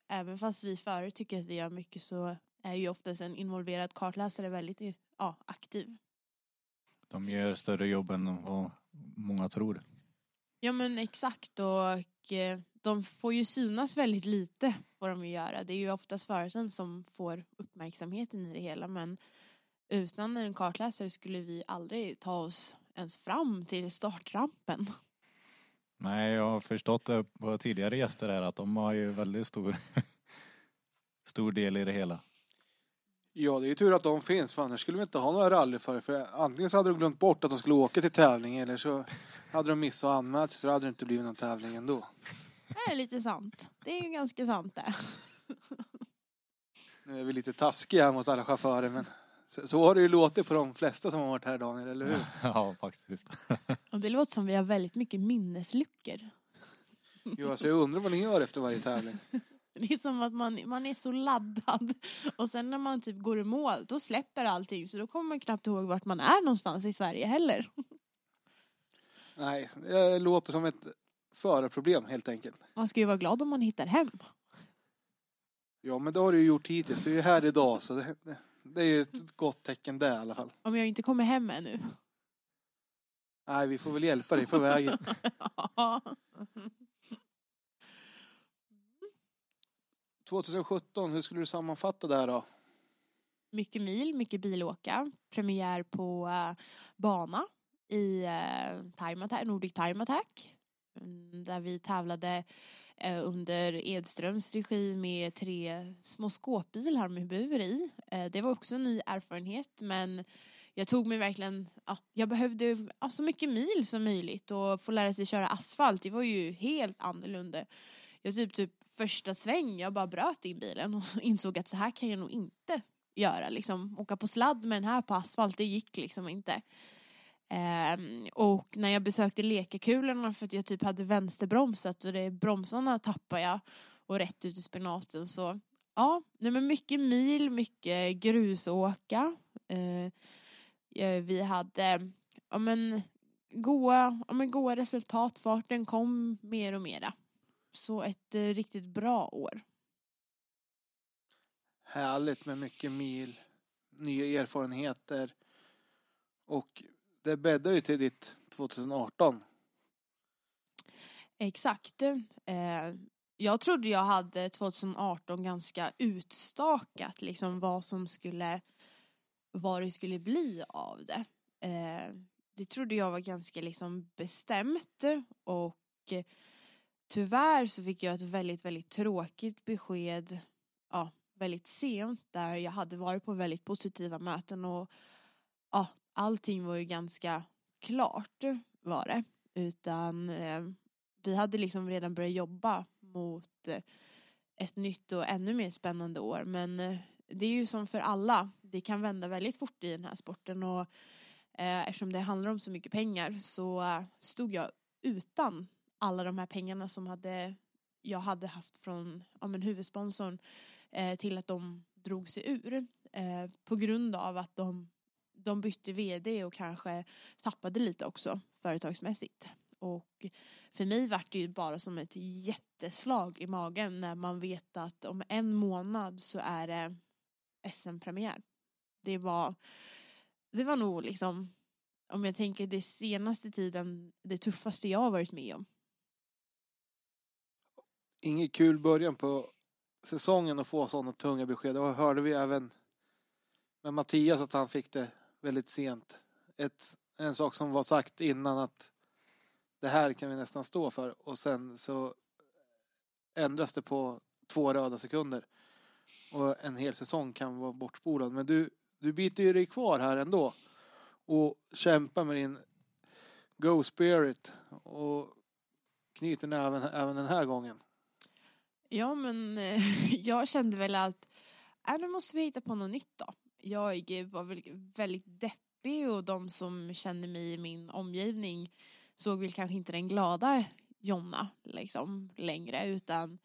Även fast vi förare tycker att vi gör mycket så är ju oftast en involverad kartläsare väldigt ja, aktiv. De gör större jobb än vad många tror. Ja men exakt och eh, de får ju synas väldigt lite vad de vill göra. Det är ju oftast föraren som får uppmärksamheten i det hela men utan en kartläsare skulle vi aldrig ta oss ens fram till startrampen. Nej, jag har förstått det på tidigare gäster här att de har ju väldigt stor, stor del i det hela. Ja, det är ju tur att de finns, för annars skulle vi inte ha några rallyförare. För antingen så hade de glömt bort att de skulle åka till tävling eller så hade de missat att anmäla sig så hade det inte blivit någon tävling ändå. Det är lite sant. Det är ju ganska sant det. Nu är vi lite taskiga här mot alla chaufförer men så, så har det ju låtit på de flesta som har varit här Daniel, eller hur? Ja, faktiskt. Och det låter som vi har väldigt mycket minnesluckor. Jo, alltså jag undrar vad ni gör efter varje tävling. Det är som att man, man är så laddad och sen när man typ går i mål då släpper allting så då kommer man knappt ihåg vart man är någonstans i Sverige heller. Nej, det låter som ett förarproblem helt enkelt. Man ska ju vara glad om man hittar hem. Ja, men det har du ju gjort hittills. Du är ju här idag så det, det, är ju ett gott tecken det i alla fall. Om jag inte kommer hem ännu. Nej, vi får väl hjälpa dig på vägen. Ja. 2017, hur skulle du sammanfatta det här då? mycket mil, mycket bilåka. Premiär på eh, bana i uh, time attack, Nordic Time Attack. Mm, där vi tävlade eh, under Edströms regi med tre små skåpbilar med bur i. Det var också en ny erfarenhet men jag tog mig verkligen, ja, jag behövde ja, så mycket mil som möjligt och få lära sig köra asfalt. Det var ju helt annorlunda. Jag typ, typ första sväng, jag bara bröt in bilen och insåg att så här kan jag nog inte göra. Liksom, åka på sladd med den här på asfalt, det gick liksom inte. Um, och när jag besökte lekakulorna för att jag typ hade vänsterbromsat och det bromsarna tappade jag och rätt ut i spenaten så ja, nej men mycket mil, mycket grusåka. Uh, ja, vi hade ja men goa, ja men goa resultat, farten kom mer och mera. Så ett eh, riktigt bra år. Härligt med mycket mil, nya erfarenheter och det bäddar ju till ditt 2018. Exakt. Eh, jag trodde jag hade 2018 ganska utstakat liksom vad som skulle vad det skulle bli av det. Eh, det trodde jag var ganska liksom bestämt och tyvärr så fick jag ett väldigt, väldigt tråkigt besked ja, väldigt sent där jag hade varit på väldigt positiva möten och ja, allting var ju ganska klart var det. Utan eh, vi hade liksom redan börjat jobba mot eh, ett nytt och ännu mer spännande år. Men eh, det är ju som för alla, det kan vända väldigt fort i den här sporten och eh, eftersom det handlar om så mycket pengar så eh, stod jag utan alla de här pengarna som hade, jag hade haft från ja, men huvudsponsorn eh, till att de drog sig ur eh, på grund av att de de bytte vd och kanske tappade lite också företagsmässigt. Och för mig vart det ju bara som ett jätteslag i magen när man vet att om en månad så är det SM-premiär. Det var, det var nog liksom, om jag tänker det senaste tiden, det tuffaste jag har varit med om. Ingen kul början på säsongen att få sådana tunga besked. Och hörde vi även med Mattias att han fick det väldigt sent. Ett, en sak som var sagt innan att det här kan vi nästan stå för och sen så ändras det på två röda sekunder. Och en hel säsong kan vara bortspolad. Men du, du biter ju dig kvar här ändå. Och kämpar med din Go Spirit. Och knyter näven även den här gången. Ja men eh, jag kände väl att äh, nu måste vi hitta på något nytt då. Jag var väl väldigt deppig och de som kände mig i min omgivning såg väl kanske inte den glada Jonna liksom längre utan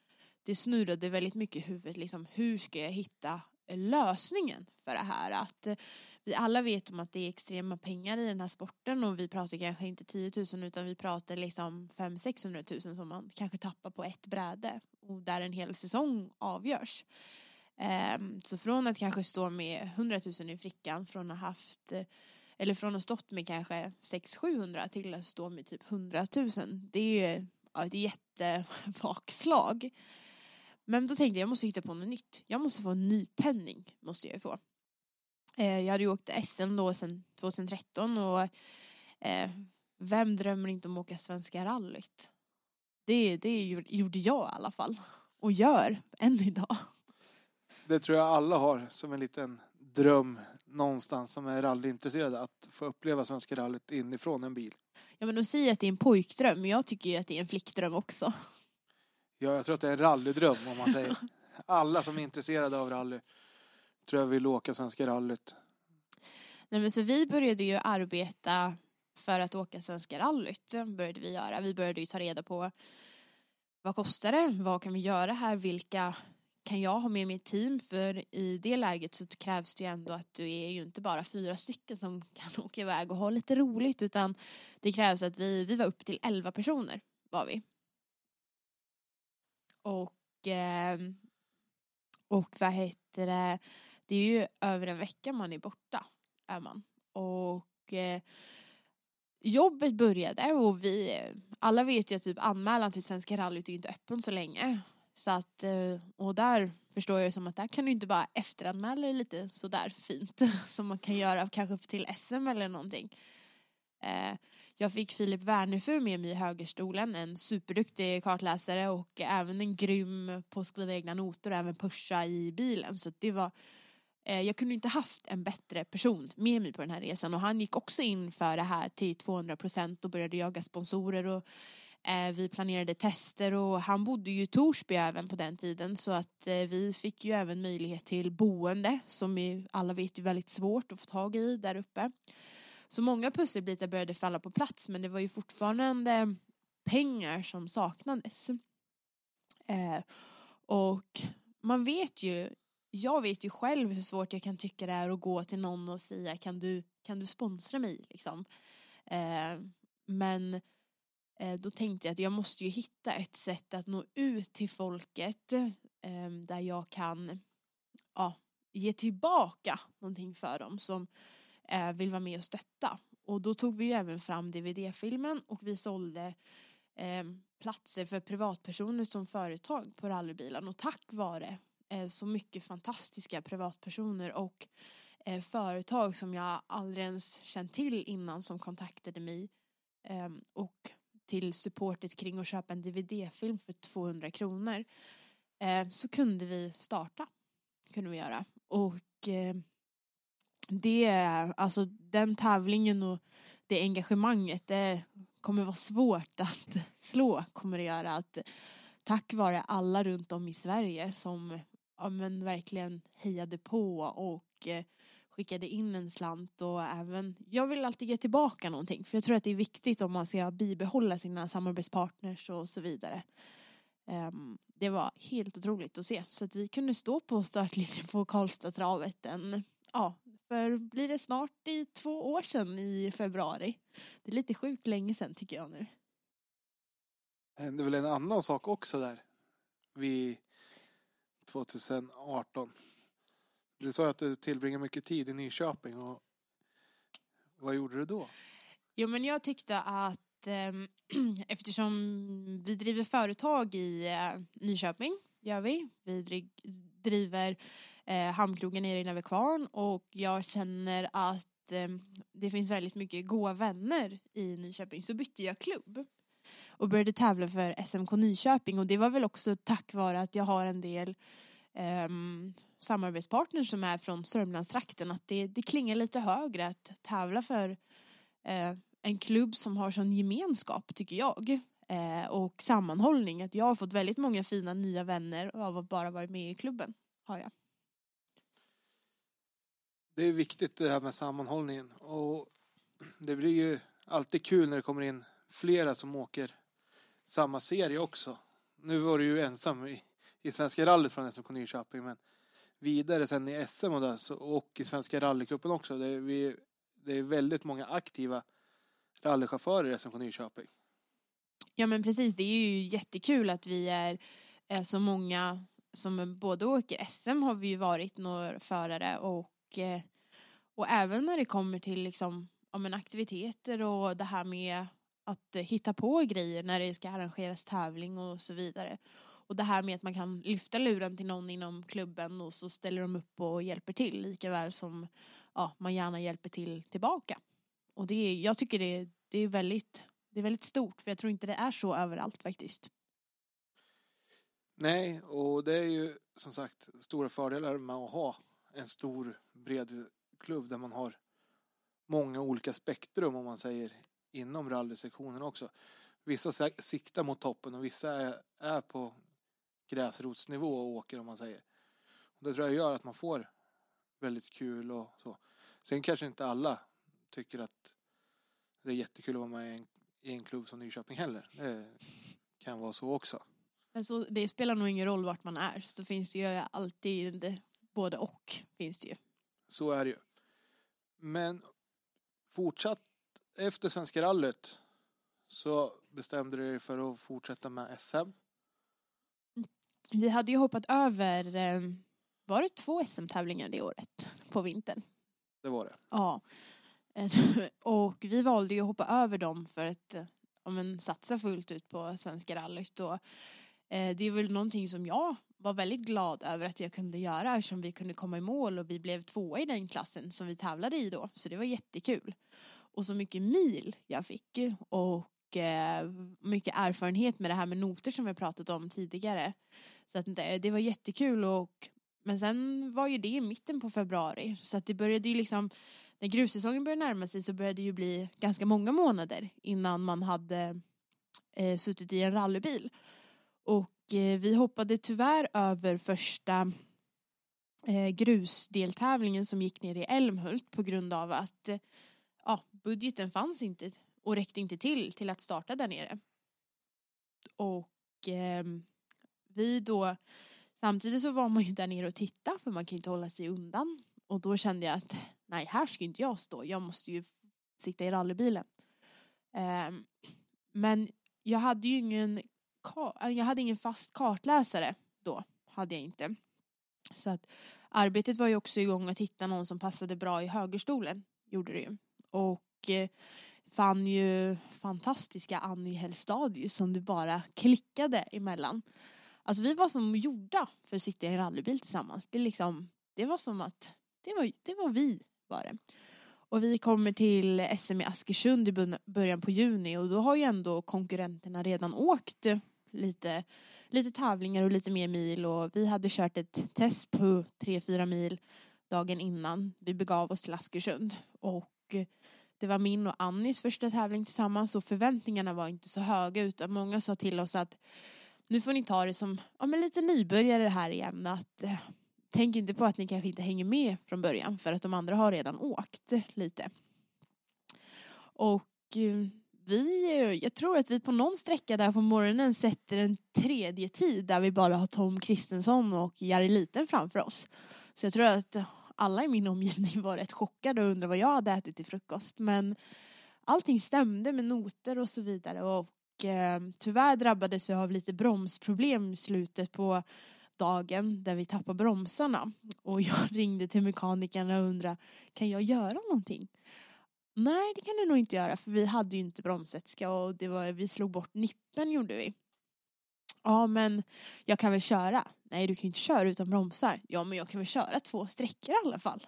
det snurrade väldigt mycket i huvudet liksom hur ska jag hitta lösningen för det här att eh, vi alla vet om att det är extrema pengar i den här sporten och vi pratar kanske inte 10 000 utan vi pratar liksom 500-600 000 som man kanske tappar på ett bräde och där en hel säsong avgörs. Ehm, så från att kanske stå med 100 000 i fickan från att ha haft eh, eller från att ha stått med kanske 600-700 till att stå med typ 100 000. Det är ju ett jättebakslag. Men då tänkte jag, jag måste hitta på något nytt. Jag måste få en nytändning. Måste jag få. Eh, jag hade ju åkt SM då sedan 2013 och eh, vem drömmer inte om att åka Svenska rallyt? Det, det gjorde jag i alla fall. Och gör än idag det tror jag alla har som en liten dröm någonstans som är rallyintresserade att få uppleva Svenska rallyt inifrån en bil. Ja men de säger att det är en pojkdröm men jag tycker ju att det är en flickdröm också. Ja, jag tror att det är en rallydröm om man säger. Alla som är intresserade av rally tror jag vill åka Svenska rallyt. Nej, men så vi började ju arbeta för att åka Svenska rallyt. Började vi göra. Vi började ju ta reda på vad kostar det? Vad kan vi göra här? Vilka kan jag ha med mitt team? För i det läget så krävs det ju ändå att du är ju inte bara fyra stycken som kan åka iväg och ha lite roligt utan det krävs att vi, vi var upp till elva personer var vi. Och, eh, och vad heter det, det är ju över en vecka man är borta, är man. Och eh, jobbet började och vi, alla vet ju att typ anmälan till Svenska rallyt är inte öppen så länge. Så att, eh, och där förstår jag som att där kan du inte bara efteranmäla dig lite sådär fint som man kan göra kanske upp till SM eller någonting. Eh, jag fick Filip Wernerfur med mig i högerstolen, en superduktig kartläsare och även en grym på att skriva egna noter och även pusha i bilen. Så det var, eh, jag kunde inte haft en bättre person med mig på den här resan och han gick också in för det här till 200 procent och började jaga sponsorer och eh, vi planerade tester och han bodde ju i Torsby även på den tiden så att eh, vi fick ju även möjlighet till boende som vi alla vet är väldigt svårt att få tag i där uppe. Så många pusselbitar började falla på plats men det var ju fortfarande pengar som saknades. Eh, och man vet ju, jag vet ju själv hur svårt jag kan tycka det är att gå till någon och säga kan du, kan du sponsra mig liksom. Eh, men eh, då tänkte jag att jag måste ju hitta ett sätt att nå ut till folket eh, där jag kan ja, ge tillbaka någonting för dem som eh, vill vara med och stötta. Och då tog vi ju även fram DVD-filmen och vi sålde eh, platser för privatpersoner som företag på rallybilen och tack vare eh, så mycket fantastiska privatpersoner och eh, företag som jag aldrig ens känt till innan som kontaktade mig eh, och till supportet kring att köpa en DVD-film för 200 kronor eh, så kunde vi starta. Kunde vi göra. Och eh, det, alltså den tävlingen och det engagemanget, det kommer vara svårt att slå, kommer det göra. Att, tack vare alla runt om i Sverige som ja, men verkligen hejade på och eh, skickade in en slant och även, jag vill alltid ge tillbaka någonting för jag tror att det är viktigt om man ska bibehålla sina samarbetspartners och så vidare. Um, det var helt otroligt att se så att vi kunde stå på startlinjen på Karlstadtravet en, ja, för blir det snart i två år sedan i februari. Det är lite sjukt länge sedan tycker jag nu. Det hände väl en annan sak också där. Vid 2018. Du sa att du tillbringar mycket tid i Nyköping. Och vad gjorde du då? Jo men jag tyckte att eh, eftersom vi driver företag i eh, Nyköping, gör vi. Vi driver eh, hamnkrogen nere i Nävekvarn och jag känner att eh, det finns väldigt mycket goa vänner i Nyköping så bytte jag klubb och började tävla för SMK Nyköping. Och det var väl också tack vare att jag har en del eh, samarbetspartners som är från Sörmlandstrakten att det, det klingar lite högre att tävla för eh, en klubb som har sån gemenskap tycker jag eh, och sammanhållning. Att jag har fått väldigt många fina nya vänner av att bara varit med i klubben har jag det är viktigt det här med sammanhållningen. Och det blir ju alltid kul när det kommer in flera som åker samma serie också. Nu var du ju ensam i, i Svenska rallyt från SMK Nyköping men vidare sen i SM och, där, så, och i Svenska rallycupen också. Det är, vi, det är väldigt många aktiva rallychaufförer i SMK Nyköping. Ja men precis, det är ju jättekul att vi är, är så många som både åker SM har vi ju varit några förare och och, och även när det kommer till liksom, ja, men aktiviteter och det här med att eh, hitta på grejer när det ska arrangeras tävling och så vidare. Och det här med att man kan lyfta luren till någon inom klubben och så ställer de upp och hjälper till lika väl som ja, man gärna hjälper till tillbaka. Och det är, jag tycker det, det, är väldigt, det är väldigt stort för jag tror inte det är så överallt faktiskt. Nej, och det är ju som sagt stora fördelar med att ha en stor bred klubb där man har många olika spektrum om man säger inom rallysektionen också. Vissa siktar mot toppen och vissa är, är på gräsrotsnivå och åker om man säger. Och det tror jag gör att man får väldigt kul och så. Sen kanske inte alla tycker att det är jättekul att vara med i en, i en klubb som Nyköping heller. Det kan vara så också. Men så, det spelar nog ingen roll vart man är. Så finns det ju alltid både och. Finns det ju. Så är det ju. Men fortsatt efter Svenska rallyt så bestämde du dig för att fortsätta med SM. Vi hade ju hoppat över, eh, var det två SM-tävlingar det året på vintern? Det var det. Ja. Och vi valde ju att hoppa över dem för att eh, ja, men, satsa fullt ut på Svenska rallyt. Och, eh, det är väl någonting som jag var väldigt glad över att jag kunde göra eftersom vi kunde komma i mål och vi blev tvåa i den klassen som vi tävlade i då. Så det var jättekul. Och så mycket mil jag fick och eh, mycket erfarenhet med det här med noter som vi pratat om tidigare. Så att det, det var jättekul och men sen var ju det i mitten på februari så att det började ju liksom när grussäsongen började närma sig så började det ju bli ganska många månader innan man hade eh, suttit i en rallybil. Och Eh, vi hoppade tyvärr över första eh, grusdeltävlingen som gick ner i Älmhult på grund av att ja, budgeten fanns inte och räckte inte till till att starta där nere. Och eh, vi då samtidigt så var man ju där nere och tittade för man kan ju inte hålla sig undan och då kände jag att nej, här ska inte jag stå. Jag måste ju sitta i rallybilen. Eh, men jag hade ju ingen, Äh, jag hade ingen fast kartläsare då. Hade jag inte. Så att arbetet var ju också igång att hitta någon som passade bra i högerstolen. Gjorde det ju. Och eh, fann ju fantastiska Annie Hellstadius som du bara klickade emellan. Alltså vi var som gjorda för att sitta i en rallybil tillsammans. Det, liksom, det var som att det var, det var vi var det. Och vi kommer till SM i Askersund i början på juni och då har ju ändå konkurrenterna redan åkt lite, lite tävlingar och lite mer mil och vi hade kört ett test på 3-4 mil dagen innan vi begav oss till Askersund. Och det var min och Annis första tävling tillsammans och förväntningarna var inte så höga utan många sa till oss att nu får ni ta det som ja, men lite nybörjare här igen att eh, tänk inte på att ni kanske inte hänger med från början för att de andra har redan åkt lite. Och eh, vi, jag tror att vi på någon sträcka där på morgonen sätter en tredje tid där vi bara har Tom Kristensson och Jari Liten framför oss. Så jag tror att alla i min omgivning var rätt chockade och undrade vad jag hade ätit till frukost. Men allting stämde med noter och så vidare och eh, tyvärr drabbades vi av lite bromsproblem i slutet på dagen där vi tappade bromsarna och jag ringde till mekanikern och undrade kan jag göra någonting? Nej det kan du nog inte göra för vi hade ju inte bromsvätska och det var, vi slog bort nippen gjorde vi. Ja men jag kan väl köra? Nej du kan ju inte köra utan bromsar. Ja men jag kan väl köra två sträckor i alla fall.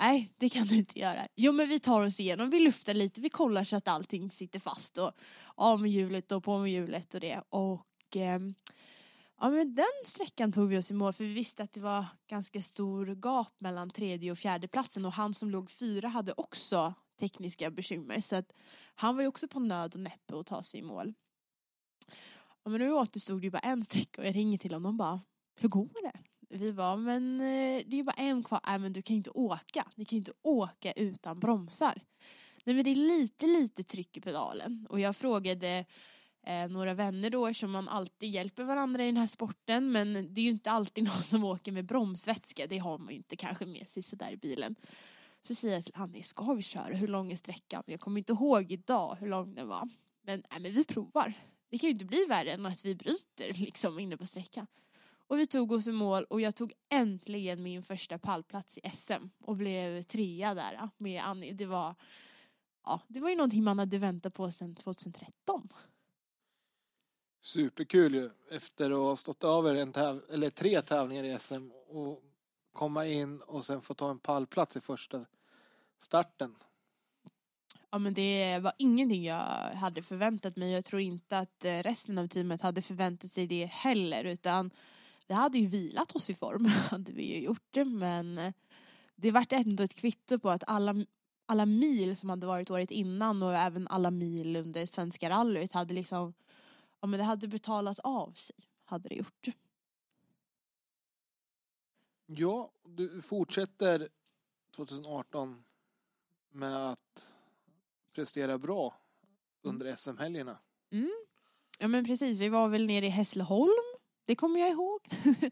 Nej det kan du inte göra. Jo men vi tar oss igenom, vi luftar lite, vi kollar så att allting sitter fast och av med hjulet och på med hjulet och det och eh, Ja men den sträckan tog vi oss i mål för vi visste att det var ganska stor gap mellan tredje och fjärde platsen och han som låg fyra hade också tekniska bekymmer så att han var ju också på nöd och näppe att ta sig i mål. Ja, men nu återstod det ju bara en sträcka och jag ringer till honom och bara hur går det? Vi var men eh, det är bara en kvar, nej men du kan ju inte åka, ni kan ju inte åka utan bromsar. Nej men det är lite lite tryck i pedalen och jag frågade eh, några vänner då som man alltid hjälper varandra i den här sporten men det är ju inte alltid någon som åker med bromsvätska det har man ju inte kanske med sig sådär i bilen. Så säger jag till Annie, ska vi köra? Hur lång är sträckan? Jag kommer inte ihåg idag hur lång den var. Men, nej, men vi provar. Det kan ju inte bli värre än att vi bryter liksom inne på sträckan. Och vi tog oss i mål och jag tog äntligen min första pallplats i SM och blev trea där med Annie. Det var, ja, det var ju någonting man hade väntat på sedan 2013. Superkul ju efter att ha stått över en täv eller tre tävlingar i SM och komma in och sen få ta en pallplats i första starten. Ja men det var ingenting jag hade förväntat mig. Jag tror inte att eh, resten av teamet hade förväntat sig det heller utan vi hade ju vilat oss i form, hade vi ju gjort det men det vart ändå ett kvitto på att alla, alla mil som hade varit året innan och även alla mil under Svenska rallyt hade liksom ja men det hade betalat av sig, hade det gjort. Ja, du fortsätter 2018 med att prestera bra under SM-helgerna. Ja men precis, vi var väl nere i Hässleholm. Det kommer jag ihåg.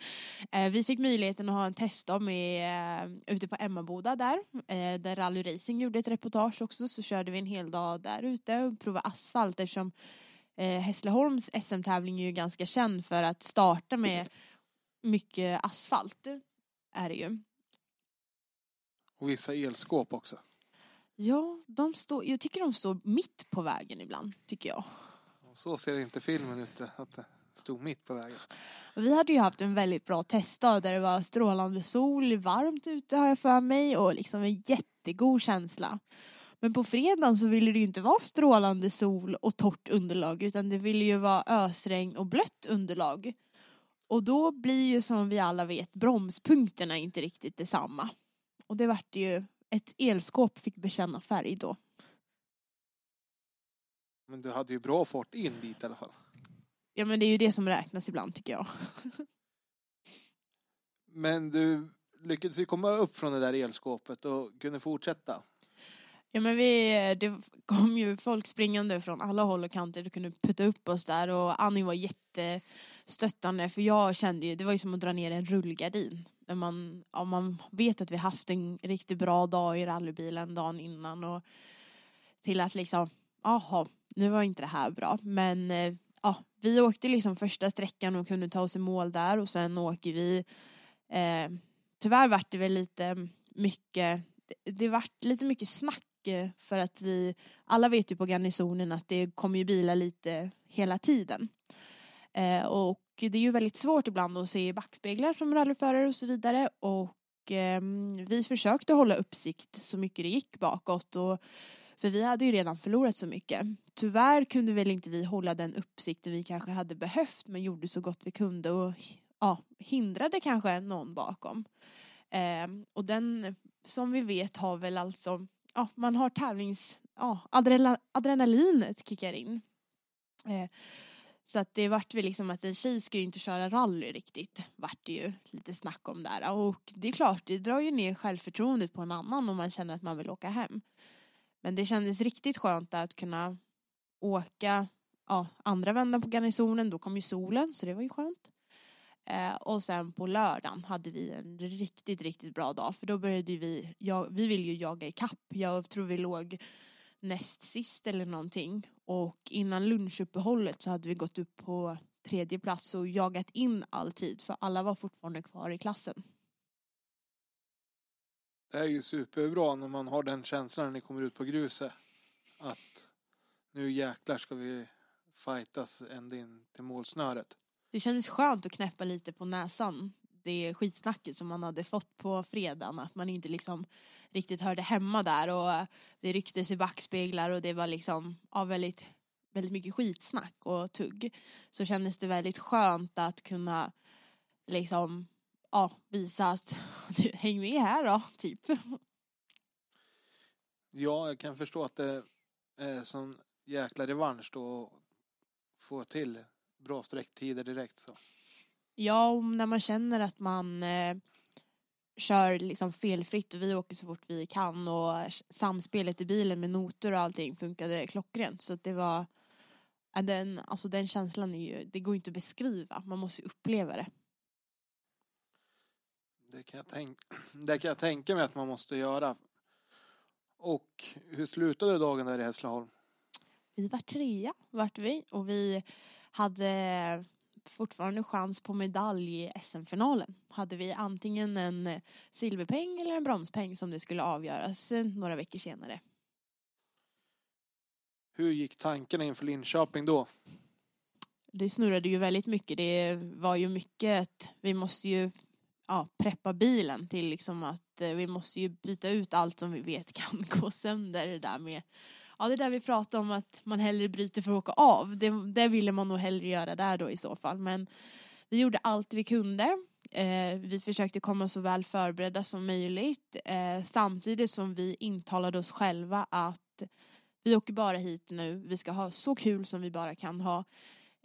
Eh, vi fick möjligheten att ha en testdag med, eh, ute på Emmaboda där. eh, Där Rally Racing gjorde ett reportage också. Så körde vi en hel dag där ute och provade asfalt eftersom eh, Hässleholms SM-tävling är ju ganska känd för att starta med mycket asfalt. Är det ju. Och vissa elskåp också. Ja, de står, jag tycker de står mitt på vägen ibland, tycker jag. Och så ser inte filmen ut att det stod mitt på vägen. Och Vi hade ju haft en väldigt bra testdag där det var strålande sol, varmt ute har jag för mig och liksom en jättegod känsla. Men på fredagen så ville det ju inte vara strålande sol och torrt underlag utan det ville ju vara ösregn och blött underlag. Och då blir ju som vi alla vet bromspunkterna inte riktigt detsamma. Och det vart ju, ett elskåp fick bekänna färg då. Men du hade ju bra fart in dit i alla fall. Ja men det är ju det som räknas ibland tycker jag. Men du lyckades ju komma upp från det där elskåpet och kunde fortsätta. Ja men vi, det kom ju folk springande från alla håll och kanter och kunde putta upp oss där och Annie var stöttande, för jag kände ju, det var ju som att dra ner en rullgardin. När man, ja, man vet att vi haft en riktigt bra dag i rallybilen dagen innan och till att liksom, jaha, nu var inte det här bra men eh, ja, vi åkte liksom första sträckan och kunde ta oss i mål där och sen åker vi eh, tyvärr vart det väl lite mycket det, det vart lite mycket snack eh, för att vi alla vet ju på garnisonen att det kommer ju bilar lite hela tiden. Eh, och det är ju väldigt svårt ibland att se i backspeglar som rallyförare och så vidare och eh, vi försökte hålla uppsikt så mycket det gick bakåt och för vi hade ju redan förlorat så mycket. Tyvärr kunde väl inte vi hålla den uppsikten vi kanske hade behövt men gjorde så gott vi kunde och ja, hindrade kanske någon bakom. Eh, och den som vi vet har väl alltså, ja man har tävlings, ja adrenalinet kickar in. Eh, så att det vart väl liksom att en tjej ska ju inte köra rally riktigt. Vart det ju lite snack om där. Och det är klart, det drar ju ner självförtroendet på en annan om man känner att man vill åka hem. Men det kändes riktigt skönt att kunna åka ja, andra vändan på garnisonen. Då kom ju solen, så det var ju skönt. Eh, och sen på lördagen hade vi en riktigt, riktigt bra dag. För då började vi, jag, vi ville ju jaga i kapp. Jag tror vi låg näst sist eller någonting. Och innan lunchuppehållet så hade vi gått upp på tredje plats och jagat in all tid. För alla var fortfarande kvar i klassen. Det är ju superbra när man har den känslan när ni kommer ut på gruset. Att nu jäklar ska vi fightas ända in till målsnöret. Det kändes skönt att knäppa lite på näsan. Det skitsnacket som man hade fått på fredagen. Att man inte liksom riktigt hörde hemma där. Och det rycktes i backspeglar och det var liksom ja, väldigt, väldigt mycket skitsnack och tugg. Så kändes det väldigt skönt att kunna liksom ja, visa att häng med här då, typ. Ja, jag kan förstå att det är sån jäkla revansch då att få till bra sträcktider direkt. Så. Ja, när man känner att man eh, kör liksom felfritt och vi åker så fort vi kan och samspelet i bilen med noter och allting funkade klockrent. Så att det var den, alltså den känslan är ju, det går inte att beskriva, man måste ju uppleva det. Det kan, jag tänk, det kan jag tänka mig att man måste göra. Och hur slutade dagen där i Hässleholm? Vi var trea, vart vi, och vi hade fortfarande chans på medalj i SM-finalen. Hade vi antingen en silverpeng eller en bromspeng som det skulle avgöras några veckor senare. Hur gick tankarna inför Linköping då? Det snurrade ju väldigt mycket. Det var ju mycket att vi måste ju ja, preppa bilen till liksom att eh, vi måste ju byta ut allt som vi vet kan gå sönder det där med Ja det där vi pratade om att man hellre bryter för att åka av. Det, det ville man nog hellre göra där då i så fall. Men vi gjorde allt vi kunde. Eh, vi försökte komma så väl förberedda som möjligt. Eh, samtidigt som vi intalade oss själva att vi åker bara hit nu. Vi ska ha så kul som vi bara kan ha.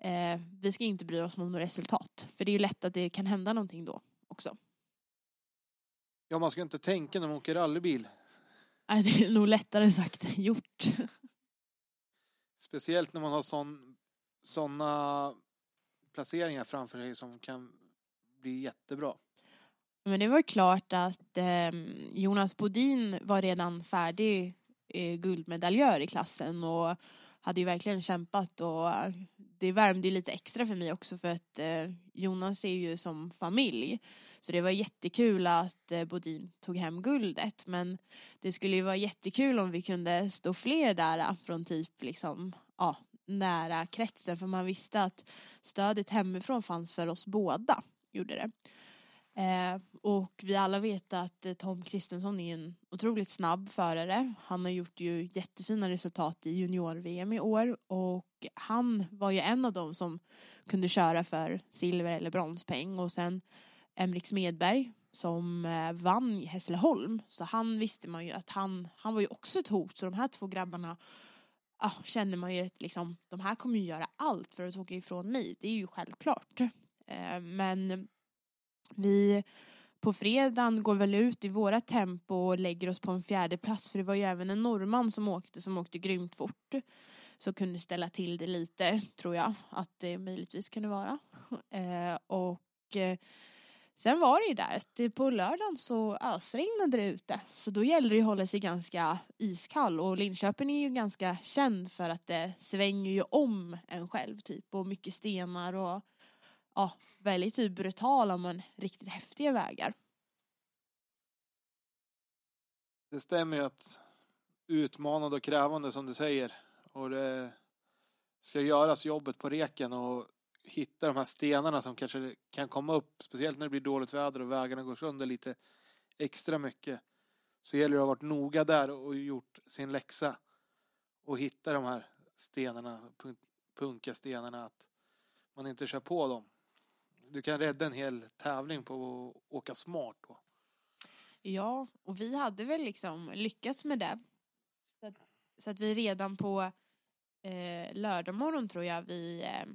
Eh, vi ska inte bry oss om något resultat. För det är ju lätt att det kan hända någonting då också. Ja, man ska inte tänka när man åker rallybil. Nej, det är nog lättare sagt än gjort. Speciellt när man har sån, såna placeringar framför sig som kan bli jättebra. Men det var klart att eh, Jonas Bodin var redan färdig eh, guldmedaljör i klassen och hade ju verkligen kämpat och äh, det värmde ju lite extra för mig också för att äh, Jonas är ju som familj. Så det var jättekul att äh, Bodin tog hem guldet men det skulle ju vara jättekul om vi kunde stå fler där från typ liksom ja, nära kretsen för man visste att stödet hemifrån fanns för oss båda. Gjorde det. Eh, och vi alla vet att eh, Tom Kristensson är en otroligt snabb förare. Han har gjort ju jättefina resultat i junior-VM i år och han var ju en av dem som kunde köra för silver eller bronspeng och sen Emrik Smedberg som eh, vann i Hässleholm så han visste man ju att han, han var ju också ett hot så de här två grabbarna ah, kände man ju att liksom, de här kommer ju göra allt för att åka ifrån mig, det är ju självklart. Eh, men vi på fredagen går väl ut i våra tempo och lägger oss på en fjärde plats för det var ju även en norrman som åkte som åkte grymt fort. Så kunde ställa till det lite tror jag att det möjligtvis kunde vara. Eh, och eh, sen var det ju där att på lördagen så ösregnade det ute. Så då gällde det att hålla sig ganska iskall och Linköping är ju ganska känd för att det svänger ju om en själv typ och mycket stenar och ja, väldigt typ brutala men riktigt häftiga vägar. Det stämmer ju att utmanande och krävande som du säger. Och det ska göras jobbet på reken och hitta de här stenarna som kanske kan komma upp, speciellt när det blir dåligt väder och vägarna går sönder lite extra mycket. Så gäller det att ha varit noga där och gjort sin läxa och hitta de här stenarna, punka stenarna, att man inte kör på dem du kan rädda en hel tävling på att åka smart då. Ja, och vi hade väl liksom lyckats med det. Så att, så att vi redan på eh, lördag morgon tror jag vi eh,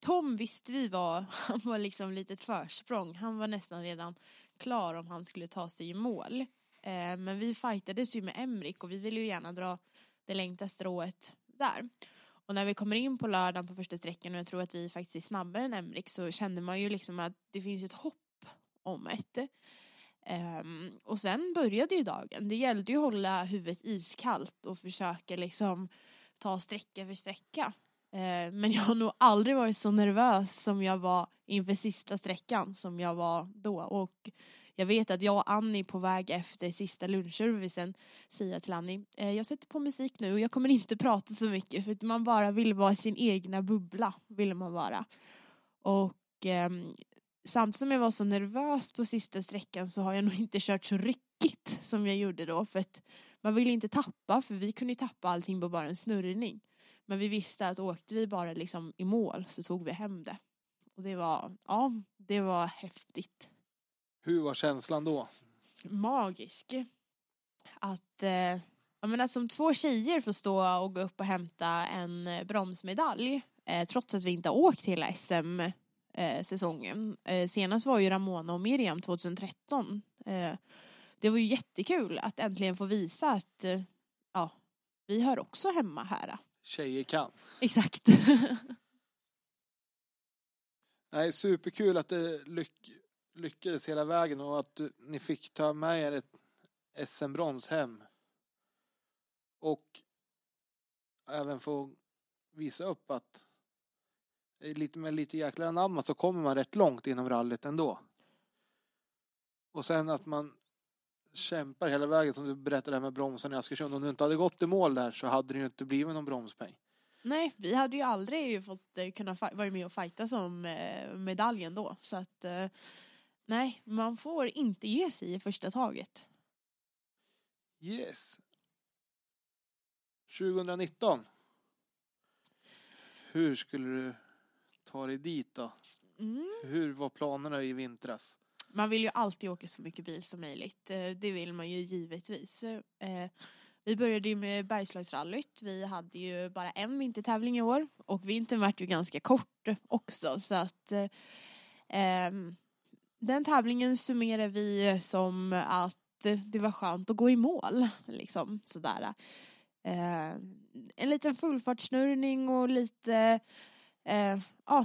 Tom visste vi var, han var liksom litet försprång. Han var nästan redan klar om han skulle ta sig i mål. Eh, men vi fightades ju med Emrik och vi ville ju gärna dra det längsta strået där. Och när vi kommer in på lördagen på första sträckan och jag tror att vi faktiskt är snabbare än Emrik så kände man ju liksom att det finns ett hopp om ett. Um, och sen började ju dagen. Det gällde ju att hålla huvudet iskallt och försöka liksom ta sträcka för sträcka. Uh, men jag har nog aldrig varit så nervös som jag var inför sista sträckan som jag var då. Och jag vet att jag och Annie på väg efter sista lunchservicen säger till Annie, eh, jag sätter på musik nu och jag kommer inte prata så mycket för att man bara vill vara i sin egna bubbla, vill man vara. Och eh, samtidigt som jag var så nervös på sista sträckan så har jag nog inte kört så ryckigt som jag gjorde då för att man vill inte tappa för vi kunde tappa allting på bara en snurrning. Men vi visste att åkte vi bara liksom i mål så tog vi hem det. Och det var, ja, det var häftigt. Hur var känslan då? Magisk. Att eh, jag menar, som två tjejer får stå och gå upp och hämta en eh, bromsmedalj eh, trots att vi inte har åkt hela SM eh, säsongen. Eh, senast var ju Ramona och Miriam 2013. Eh, det var ju jättekul att äntligen få visa att eh, ja, vi hör också hemma här. Tjejer kan. Exakt. Nej, superkul att det lyck lyckades hela vägen och att ni fick ta med er ett SM-brons hem. Och även få visa upp att lite med lite jäkla anamma så kommer man rätt långt inom rallyt ändå. Och sen att man kämpar hela vägen som du berättade med bromsen i Askersund. Om du inte hade gått i mål där så hade det ju inte blivit någon bromspeng. Nej, vi hade ju aldrig fått eh, kunna vara med och fighta som eh, medaljen då. Så att eh, Nej, man får inte ge sig i första taget. Yes. 2019. Hur skulle du ta dig dit då? Mm. Hur var planerna i vintras? Man vill ju alltid åka så mycket bil som möjligt. Eh, det vill man ju givetvis. Eh, vi började ju med Bergslagsrallyt. Vi hade ju bara en vintertävling i år och vintern vart ju ganska kort också så att ehm, den tävlingen summerar vi som att det var skönt att gå i mål. Liksom, sådär. Eh, en liten fullfartssnurrning och lite, eh, ah,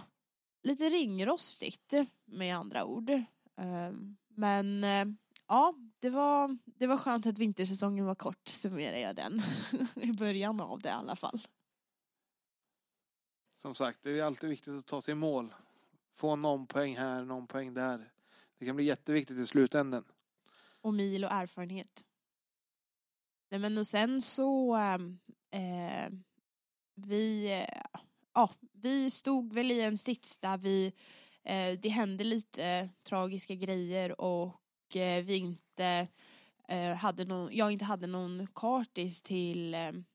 lite ringrostigt med andra ord. Eh, men eh, ja, det var, det var skönt att vintersäsongen var kort, summerar jag den. I början av det i alla fall. Som sagt, det är alltid viktigt att ta sig i mål. Få någon poäng här, någon poäng där. Det kan bli jätteviktigt i slutändan. Och mil och erfarenhet. Nej men och sen så ehm, eh, vi, eh, ja, vi stod väl i en sits där vi, eh, det hände lite tragiska grejer och eh, vi inte eh, hade någon, jag inte hade någon kartis till ehm,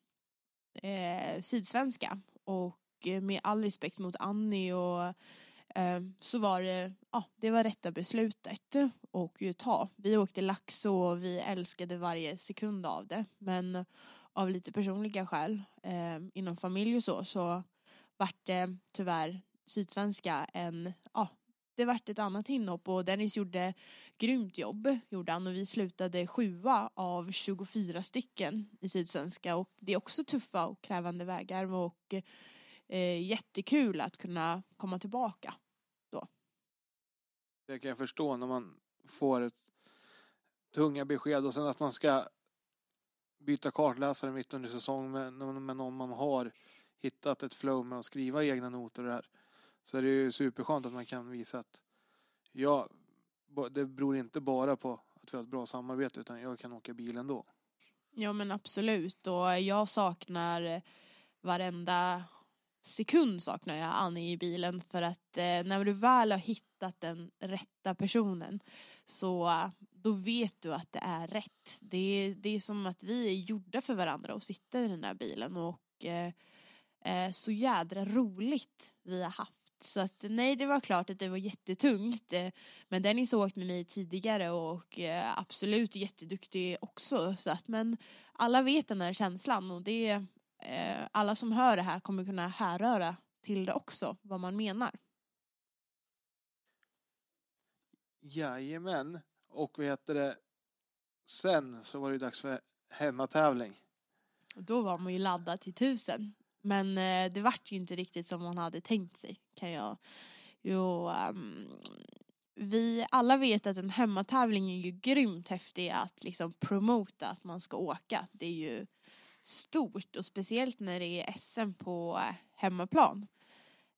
eh, Sydsvenska och eh, med all respekt mot Annie och Eh, så var det, ja, det var rätta beslutet att ta. Vi åkte Laxå och vi älskade varje sekund av det. Men av lite personliga skäl eh, inom familj och så, så vart det tyvärr Sydsvenska en, ja, det vart ett annat inhopp och Dennis gjorde grymt jobb, gjorde han, och vi slutade sjua av 24 stycken i Sydsvenska och det är också tuffa och krävande vägar och eh, jättekul att kunna komma tillbaka. Det kan jag förstå när man får ett tunga besked och sen att man ska byta kartläsare mitt under säsong med, med någon man har hittat ett flow med att skriva egna noter och det här. Så är det ju superskönt att man kan visa att ja, det beror inte bara på att vi har ett bra samarbete utan jag kan åka bil ändå. Ja men absolut och jag saknar varenda sekund saknar jag Annie i bilen för att eh, när du väl har hittat den rätta personen så då vet du att det är rätt. Det är, det är som att vi är gjorda för varandra och sitter i den här bilen och eh, eh, så jädra roligt vi har haft. Så att nej, det var klart att det var jättetungt. Eh, men Dennis har åkt med mig tidigare och eh, absolut jätteduktig också. Så att, men alla vet den här känslan och det eh, alla som hör det här kommer kunna härröra till det också, vad man menar. Jajamän. Och vad heter det? Sen så var det dags för hemmatävling. Då var man ju laddad till tusen. Men eh, det vart ju inte riktigt som man hade tänkt sig. Kan jag jo, um, vi alla vet att en hemmatävling är ju grymt häftig att liksom promota att man ska åka. Det är ju stort och speciellt när det är SM på eh, hemmaplan.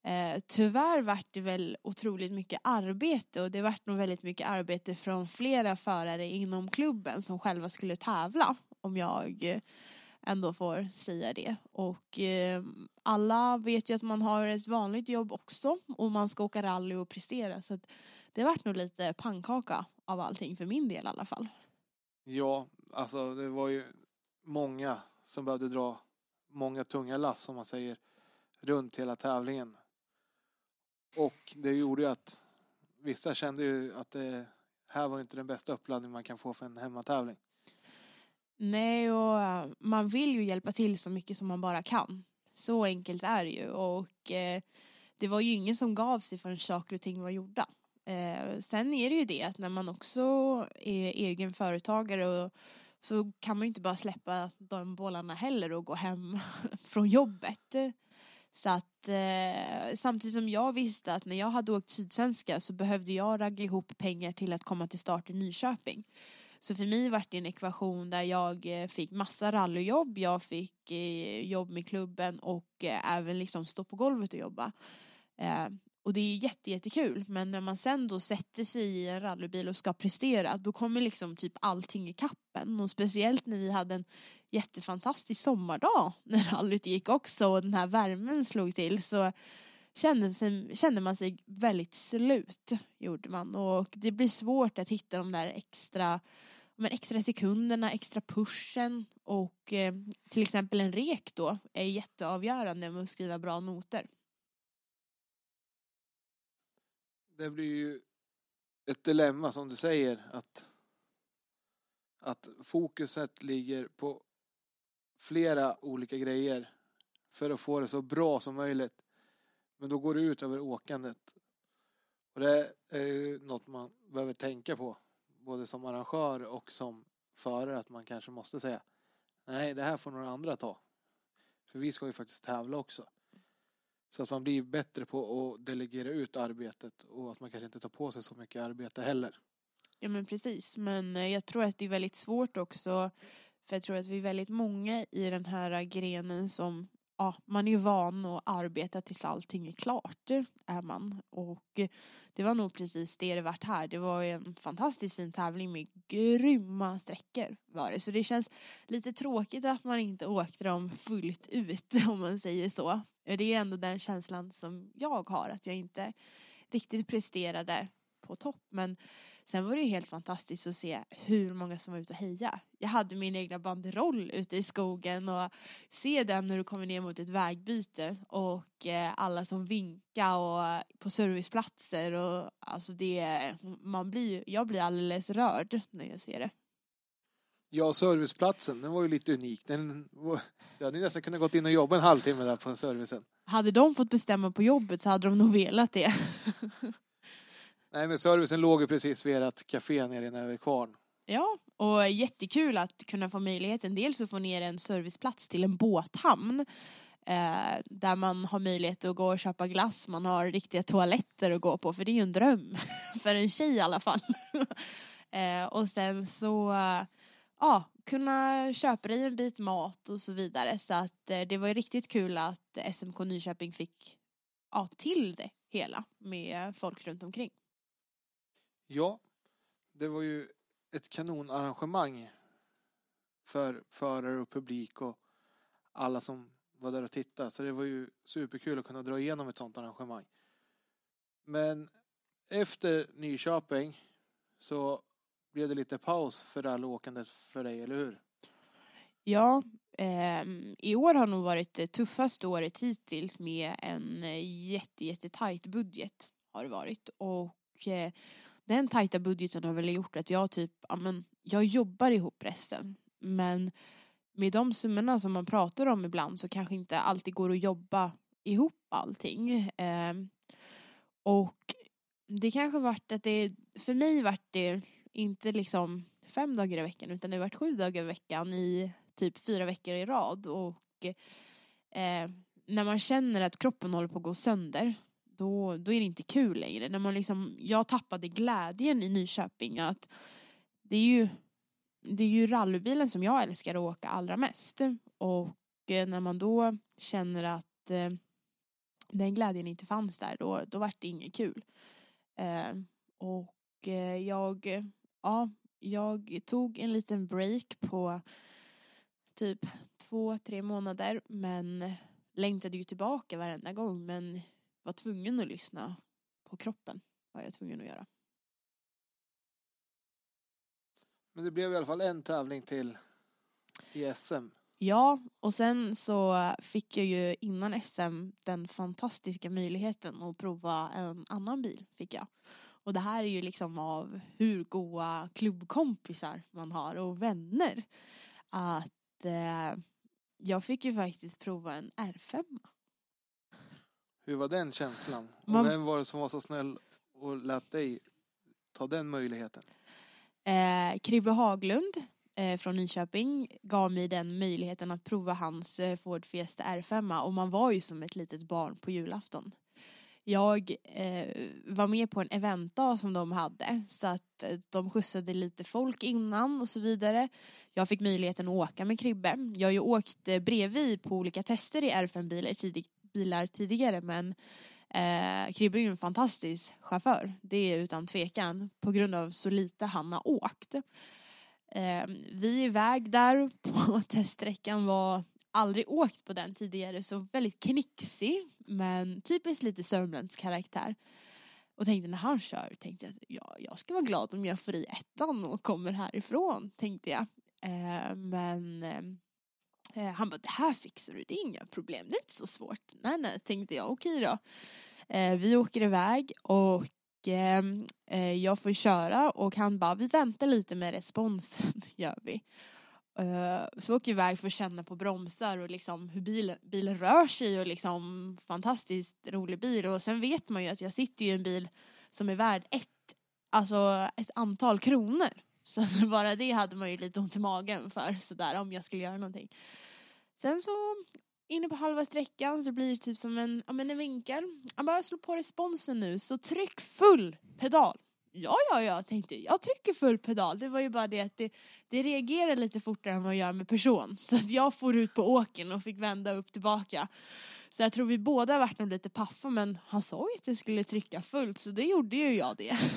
Eh, tyvärr vart det väl otroligt mycket arbete och det vart nog väldigt mycket arbete från flera förare inom klubben som själva skulle tävla om jag eh, ändå får säga det. Och eh, alla vet ju att man har ett vanligt jobb också och man ska åka rally och prestera så att det vart nog lite pannkaka av allting för min del i alla fall. Ja, alltså det var ju många som behövde dra många tunga lass som man säger runt hela tävlingen. Och det gjorde ju att vissa kände ju att det här var inte den bästa uppladdning man kan få för en hemmatävling. Nej, och eh, man vill ju hjälpa till så mycket som man bara kan. Så enkelt är det ju och eh, det var ju ingen som gav sig förrän saker och ting var gjorda. Eh, sen är det ju det att när man också är egen företagare och så kan man ju inte bara släppa de bollarna heller och gå hem från jobbet. Så att eh, samtidigt som jag visste att när jag hade åkt Sydsvenska så behövde jag ragga ihop pengar till att komma till start i Nyköping. Så för mig var det en ekvation där jag eh, fick massa rallyjobb, jag fick eh, jobb med klubben och eh, även liksom stå på golvet och jobba. Eh, och det är jätte, jättekul. Men när man sen då sätter sig i en rallybil och ska prestera då kommer liksom typ allting i kappen. Och speciellt när vi hade en jättefantastisk sommardag när rallyt gick också och den här värmen slog till så kände, sig, kände man sig väldigt slut gjorde man. Och det blir svårt att hitta de där extra men extra sekunderna, extra pushen. Och eh, till exempel en rek då är jätteavgörande med att skriva bra noter. Det blir ju ett dilemma som du säger att, att fokuset ligger på flera olika grejer för att få det så bra som möjligt. Men då går det ut över åkandet. Och det är ju något man behöver tänka på. Både som arrangör och som förare. Att man kanske måste säga nej det här får några andra ta. För vi ska ju faktiskt tävla också. Så att man blir bättre på att delegera ut arbetet och att man kanske inte tar på sig så mycket arbete heller. Ja men precis, men eh, jag tror att det är väldigt svårt också för jag tror att vi är väldigt många i den här grenen som ja, man är ju van att arbeta tills allting är klart, är man. Och det var nog precis det det vart här. Det var en fantastiskt fin tävling med grymma sträckor var det. Så det känns lite tråkigt att man inte åkte dem fullt ut om man säger så. Eh, det är ändå den känslan som jag har, att jag inte riktigt presterade på topp. Men Sen var det ju helt fantastiskt att se hur många som var ute och heja. Jag hade min egna banderoll ute i skogen och se den när du kommer ner mot ett vägbyte och eh, alla som vinkar och på serviceplatser och alltså det, man blir, jag blir alldeles rörd när jag ser det. Ja, serviceplatsen, den var ju lite unik. Den var, jag hade nästan kunnat gått in och jobba en halvtimme där på servicen. Hade de fått bestämma på jobbet så hade de nog velat det. Nej, men servicen låg ju precis vid ert café nere i Näverkvarn. Ja, och jättekul att kunna få möjligheten dels att få ner en serviceplats till en båthamn eh, där man har möjlighet att gå och köpa glass, man har riktiga toaletter att gå på för det är ju en dröm för en tjej i alla fall. eh, och sen så ja, kunna köpa dig en bit mat och så vidare så att eh, det var riktigt kul att SMK Nyköping fick ja, till det hela med folk runt omkring. Ja, det var ju ett kanonarrangemang för förare och publik och alla som var där och tittade. Så det var ju superkul att kunna dra igenom ett sånt arrangemang. Men efter Nyköping så blev det lite paus för rallyåkandet för dig, eller hur? Ja, eh, i år har nog varit det tuffaste året hittills med en eh, jätte, jätte tajt budget har det varit. Och eh, den tajta budgeten har väl gjort att jag typ, ja men jag jobbar ihop resten. Men med de summorna som man pratar om ibland så kanske inte alltid går att jobba ihop allting. Eh, och det kanske vart att det, för mig vart det inte liksom fem dagar i veckan utan det har varit sju dagar i veckan i typ fyra veckor i rad. Och eh, när man känner att kroppen håller på att gå sönder då, då är det inte kul längre. När man liksom, jag tappade glädjen i Nyköping. Att det är ju, det är ju rallybilen som jag älskar att åka allra mest. Och eh, när man då känner att eh, den glädjen inte fanns där, då, då vart det inget kul. Eh, och eh, jag, ja, jag tog en liten break på typ två, tre månader men längtade ju tillbaka varenda gång men var tvungen att lyssna på kroppen. Var jag tvungen att göra. Men det blev i alla fall en tävling till i SM. Ja, och sen så fick jag ju innan SM den fantastiska möjligheten att prova en annan bil, fick jag. Och det här är ju liksom av hur goa klubbkompisar man har och vänner. Att eh, jag fick ju faktiskt prova en R5. Hur var den känslan? Och Man- vem var det som var så snäll och lät dig ta den möjligheten? Eh, Kribbe Haglund eh, från Nyköping gav mig den möjligheten att prova hans eh, Ford Fiesta R5 och man var ju som ett litet barn på julafton. Jag eh, var med på en eventdag som de hade så att eh, de skjutsade lite folk innan och så vidare. Jag fick möjligheten att åka med Kribbe. Jag har ju åkt eh, bredvid på olika tester i R5-bilar tidig- bilar tidigare men Eh, Kribbe är ju en fantastisk chaufför. Det är utan tvekan på grund av så lite han har åkt. Eh, vi är iväg där på teststräckan var aldrig åkt på den tidigare så väldigt knixig men typiskt lite sörmländsk karaktär. Och tänkte när han kör tänkte jag att ja, jag ska vara glad om jag får i ettan och kommer härifrån tänkte jag. Eh, men eh, eh, han bara det här fixar du, det är inga problem, det är inte så svårt. Nej nej tänkte jag, okej då. Eh, vi åker iväg och eh, eh, jag får köra och han bara vi väntar lite med responsen gör vi. Eh, så åker iväg för att känna på bromsar och liksom hur bilen, bilen rör sig och liksom fantastiskt rolig bil och sen vet man ju att jag sitter i en bil som är värd ett, alltså ett antal kronor. Så alltså bara det hade man ju lite ont i magen för sådär om jag skulle göra någonting. Sen så inne på halva sträckan så blir det typ som en, ja men en vinkel. Jag bara slå på responsen nu så tryck full pedal. Ja, ja, ja, tänkte jag. Jag trycker full pedal. Det var ju bara det att det, det reagerar lite fortare än vad jag gör med person. Så att jag får ut på åken och fick vända upp tillbaka. Så jag tror vi båda varit nog lite paffa men han sa ju att jag skulle trycka fullt så det gjorde ju jag det.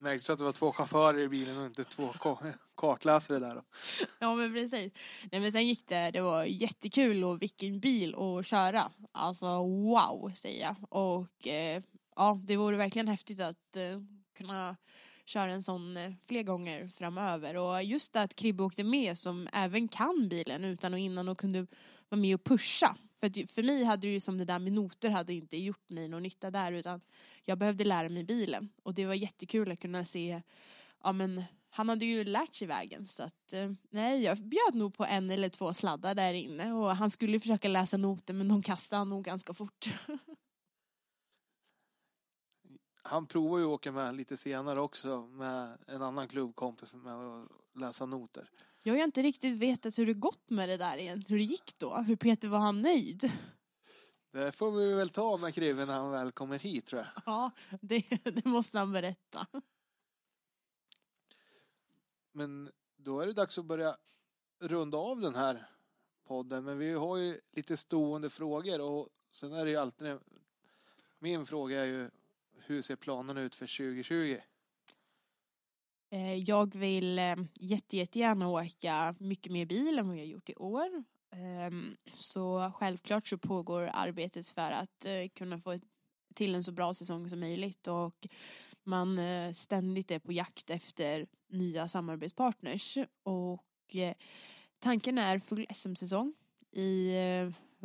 Märktes att det var två chaufförer i bilen och inte två ka- kartläsare där då. Ja men precis. Nej men sen gick det, det var jättekul och vilken bil att köra. Alltså wow säger jag. Och eh, ja det vore verkligen häftigt att eh, kunna köra en sån eh, fler gånger framöver. Och just att Kribbe åkte med som även kan bilen utan och innan och kunde vara med och pusha. För, att, för mig hade det ju som det där med noter hade inte gjort mig någon nytta där utan jag behövde lära mig bilen. Och det var jättekul att kunna se, ja men han hade ju lärt sig vägen så att eh, nej jag bjöd nog på en eller två sladdar där inne och han skulle försöka läsa noter men de kastade han nog ganska fort. Han provar ju att åka med lite senare också med en annan klubbkompis med att läsa noter. Jag har inte riktigt vetat hur det gått med det där igen, hur det gick då, hur Peter var han nöjd? Det får vi väl ta med Krive när han väl kommer hit tror jag. Ja, det, det måste han berätta. Men då är det dags att börja runda av den här podden. Men vi har ju lite stående frågor och sen är det ju alltid min fråga är ju hur ser planerna ut för 2020? Eh, jag vill eh, jätte, jättegärna åka mycket mer bil än vad jag gjort i år. Ehm, så självklart så pågår arbetet för att eh, kunna få till en så bra säsong som möjligt och man ständigt är på jakt efter nya samarbetspartners och tanken är full SM-säsong i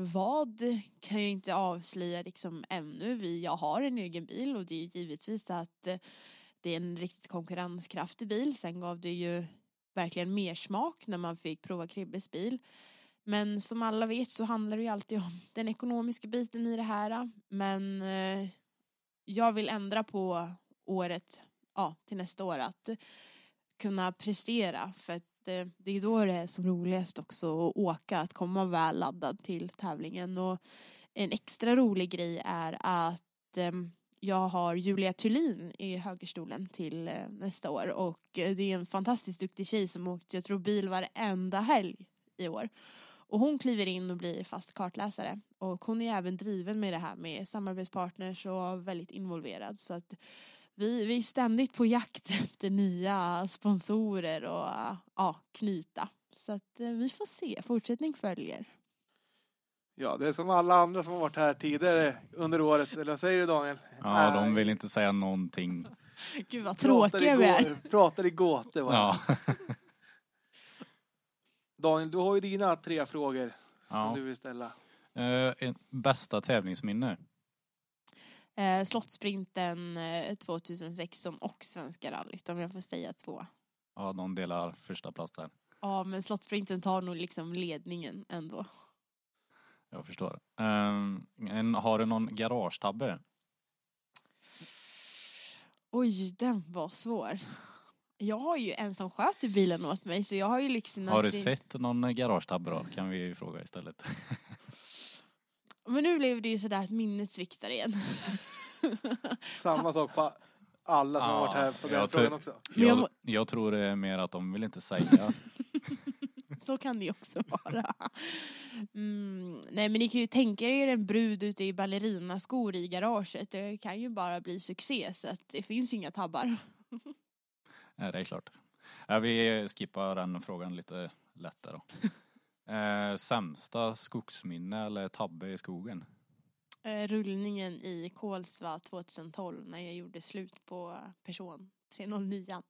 vad kan jag inte avslöja liksom ännu. Jag har en egen bil och det är givetvis att eh, det är en riktigt konkurrenskraftig bil. Sen gav det ju verkligen mer smak när man fick prova Kribbes bil. Men som alla vet så handlar det ju alltid om den ekonomiska biten i det här. Men eh, jag vill ändra på året, ja, till nästa år att kunna prestera för det, eh, det är då det är som roligast också att åka, att komma väl laddad till tävlingen och en extra rolig grej är att eh, jag har Julia Thulin i högerstolen till eh, nästa år och eh, det är en fantastiskt duktig tjej som åkt, jag tror bil varenda helg i år. Och hon kliver in och blir fast kartläsare. Och hon är även driven med det här med samarbetspartners och väldigt involverad. Så att vi, vi är ständigt på jakt efter nya sponsorer och ja, knyta. Så att eh, vi får se, fortsättning följer. Ja, det är som alla andra som har varit här tidigare under året. Eller vad säger du Daniel? Ja, de vill inte säga någonting. Gud vad tråkiga vi är. gå- Pratar i gåtor bara. Ja. Daniel, du har ju dina tre frågor som Ja. du vill ställa. En bästa tävlingsminne? Eh, Slottsprinten eh, 2016 och Svenska rallyt om jag får säga två. Ja, de delar första plats där. Ja men Slottsprinten tar nog liksom ledningen ändå. Jag förstår. Um, en, har du någon garagetabbe? Oj, den var svår. Jag har ju en som sköter bilen åt mig så jag har ju liksom... Har du sett någon garagetabbe då? Kan vi ju fråga istället. Men nu blev det ju sådär att minnet sviktar igen. Samma sak på alla som har Ja, varit här på den jag frågan tror- också. Jag Jag, tror det är mer att de vill inte säga. Så kan det ju också vara. Mm, nej men ni kan ju tänka er en brud ute i ballerinaskor i garaget. Det kan ju bara bli succé så att det finns inga tabbar. Nej, det är klart. Ja, vi skippar den frågan lite lättare då. Eh, sämsta skogsminne eller tabbe i skogen? Eh, rullningen i Kolsva 2012 när jag gjorde slut på person 309.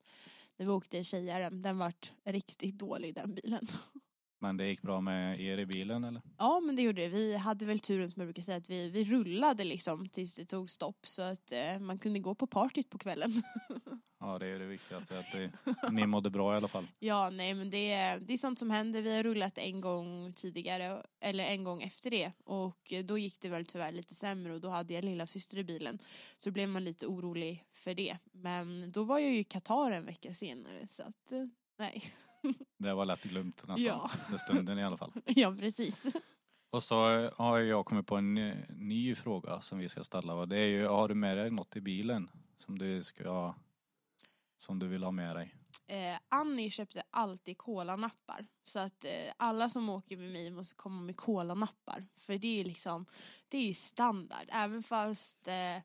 När vi åkte i Tjejaren. Den vart riktigt dålig den bilen. Men det gick bra med er i bilen eller? Ja men det gjorde det. Vi hade väl turen som jag brukar säga att vi, vi rullade liksom tills det tog stopp så att eh, man kunde gå på partyt på kvällen. Ja, det är det viktigaste. Att det, ni mådde bra i alla fall. Ja, nej men det är, det är sånt som händer. Vi har rullat en gång tidigare, eller en gång efter det. Och då gick det väl tyvärr lite sämre och då hade jag lilla syster i bilen. Så då blev man lite orolig för det. Men då var jag ju i Qatar en vecka senare så att eh, nej. Det var lätt glömt nästan. Ja. För stunden i alla fall. ja, precis. Och så har jag kommit på en ny, fråga som vi ska ställa. Och det är ju, har du med dig något i bilen som du ska som du vill ha med dig? Eh, Annie köpte alltid kolanappar. Så att eh, alla som åker med mig måste komma med kolanappar. För det är liksom, det är standard. Även fast eh,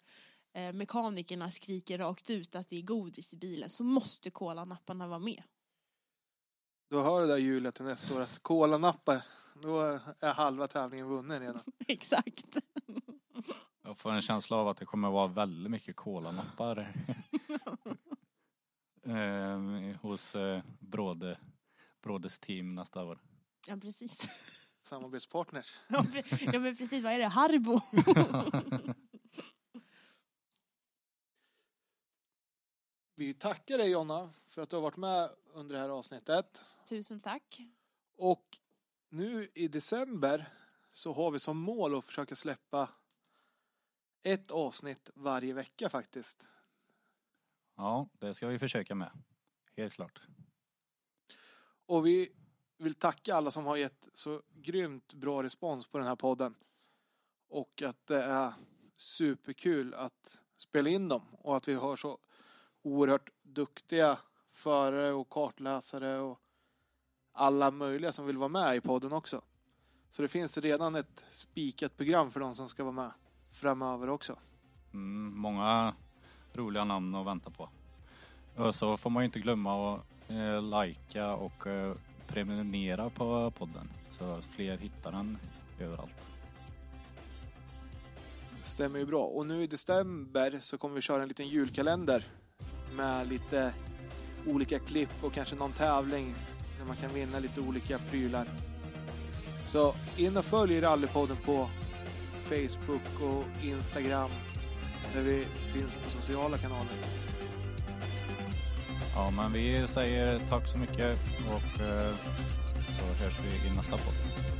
eh, mekanikerna skriker rakt ut att det är godis i bilen så måste kolanapparna vara med. Då hör det där Julia till nästa år att kolanappar, då är halva tävlingen vunnen redan. Exakt. Jag får en känsla av att det kommer vara väldigt mycket kolanappar eh, hos eh, Bråde, Brådes team nästa år. Ja precis. Samarbetspartners. Ja, men precis, vad är det? Harbo? Vi tackar dig Jonna för att du har varit med under det här avsnittet. Tusen tack. Och nu i december så har vi som mål att försöka släppa ett avsnitt varje vecka faktiskt. Ja, det ska vi försöka med. Helt klart. Och vi vill tacka alla som har gett så grymt bra respons på den här podden. Och att det är superkul att spela in dem och att vi har så oerhört duktiga förare och kartläsare och alla möjliga som vill vara med i podden också. Så det finns redan ett spikat program för de som ska vara med framöver också. Mm, många roliga namn att vänta på. Och så får man ju inte glömma att eh, likea och eh, prenumerera på podden så att fler hittar den överallt. Stämmer ju bra. Och nu i december så kommer vi köra en liten julkalender med lite olika klipp och kanske någon tävling där man kan vinna lite olika prylar. Så in och följ Rallypodden på Facebook och Instagram där vi finns på sociala kanaler. Ja, men vi säger tack så mycket och eh, så hörs vi i nästa podd.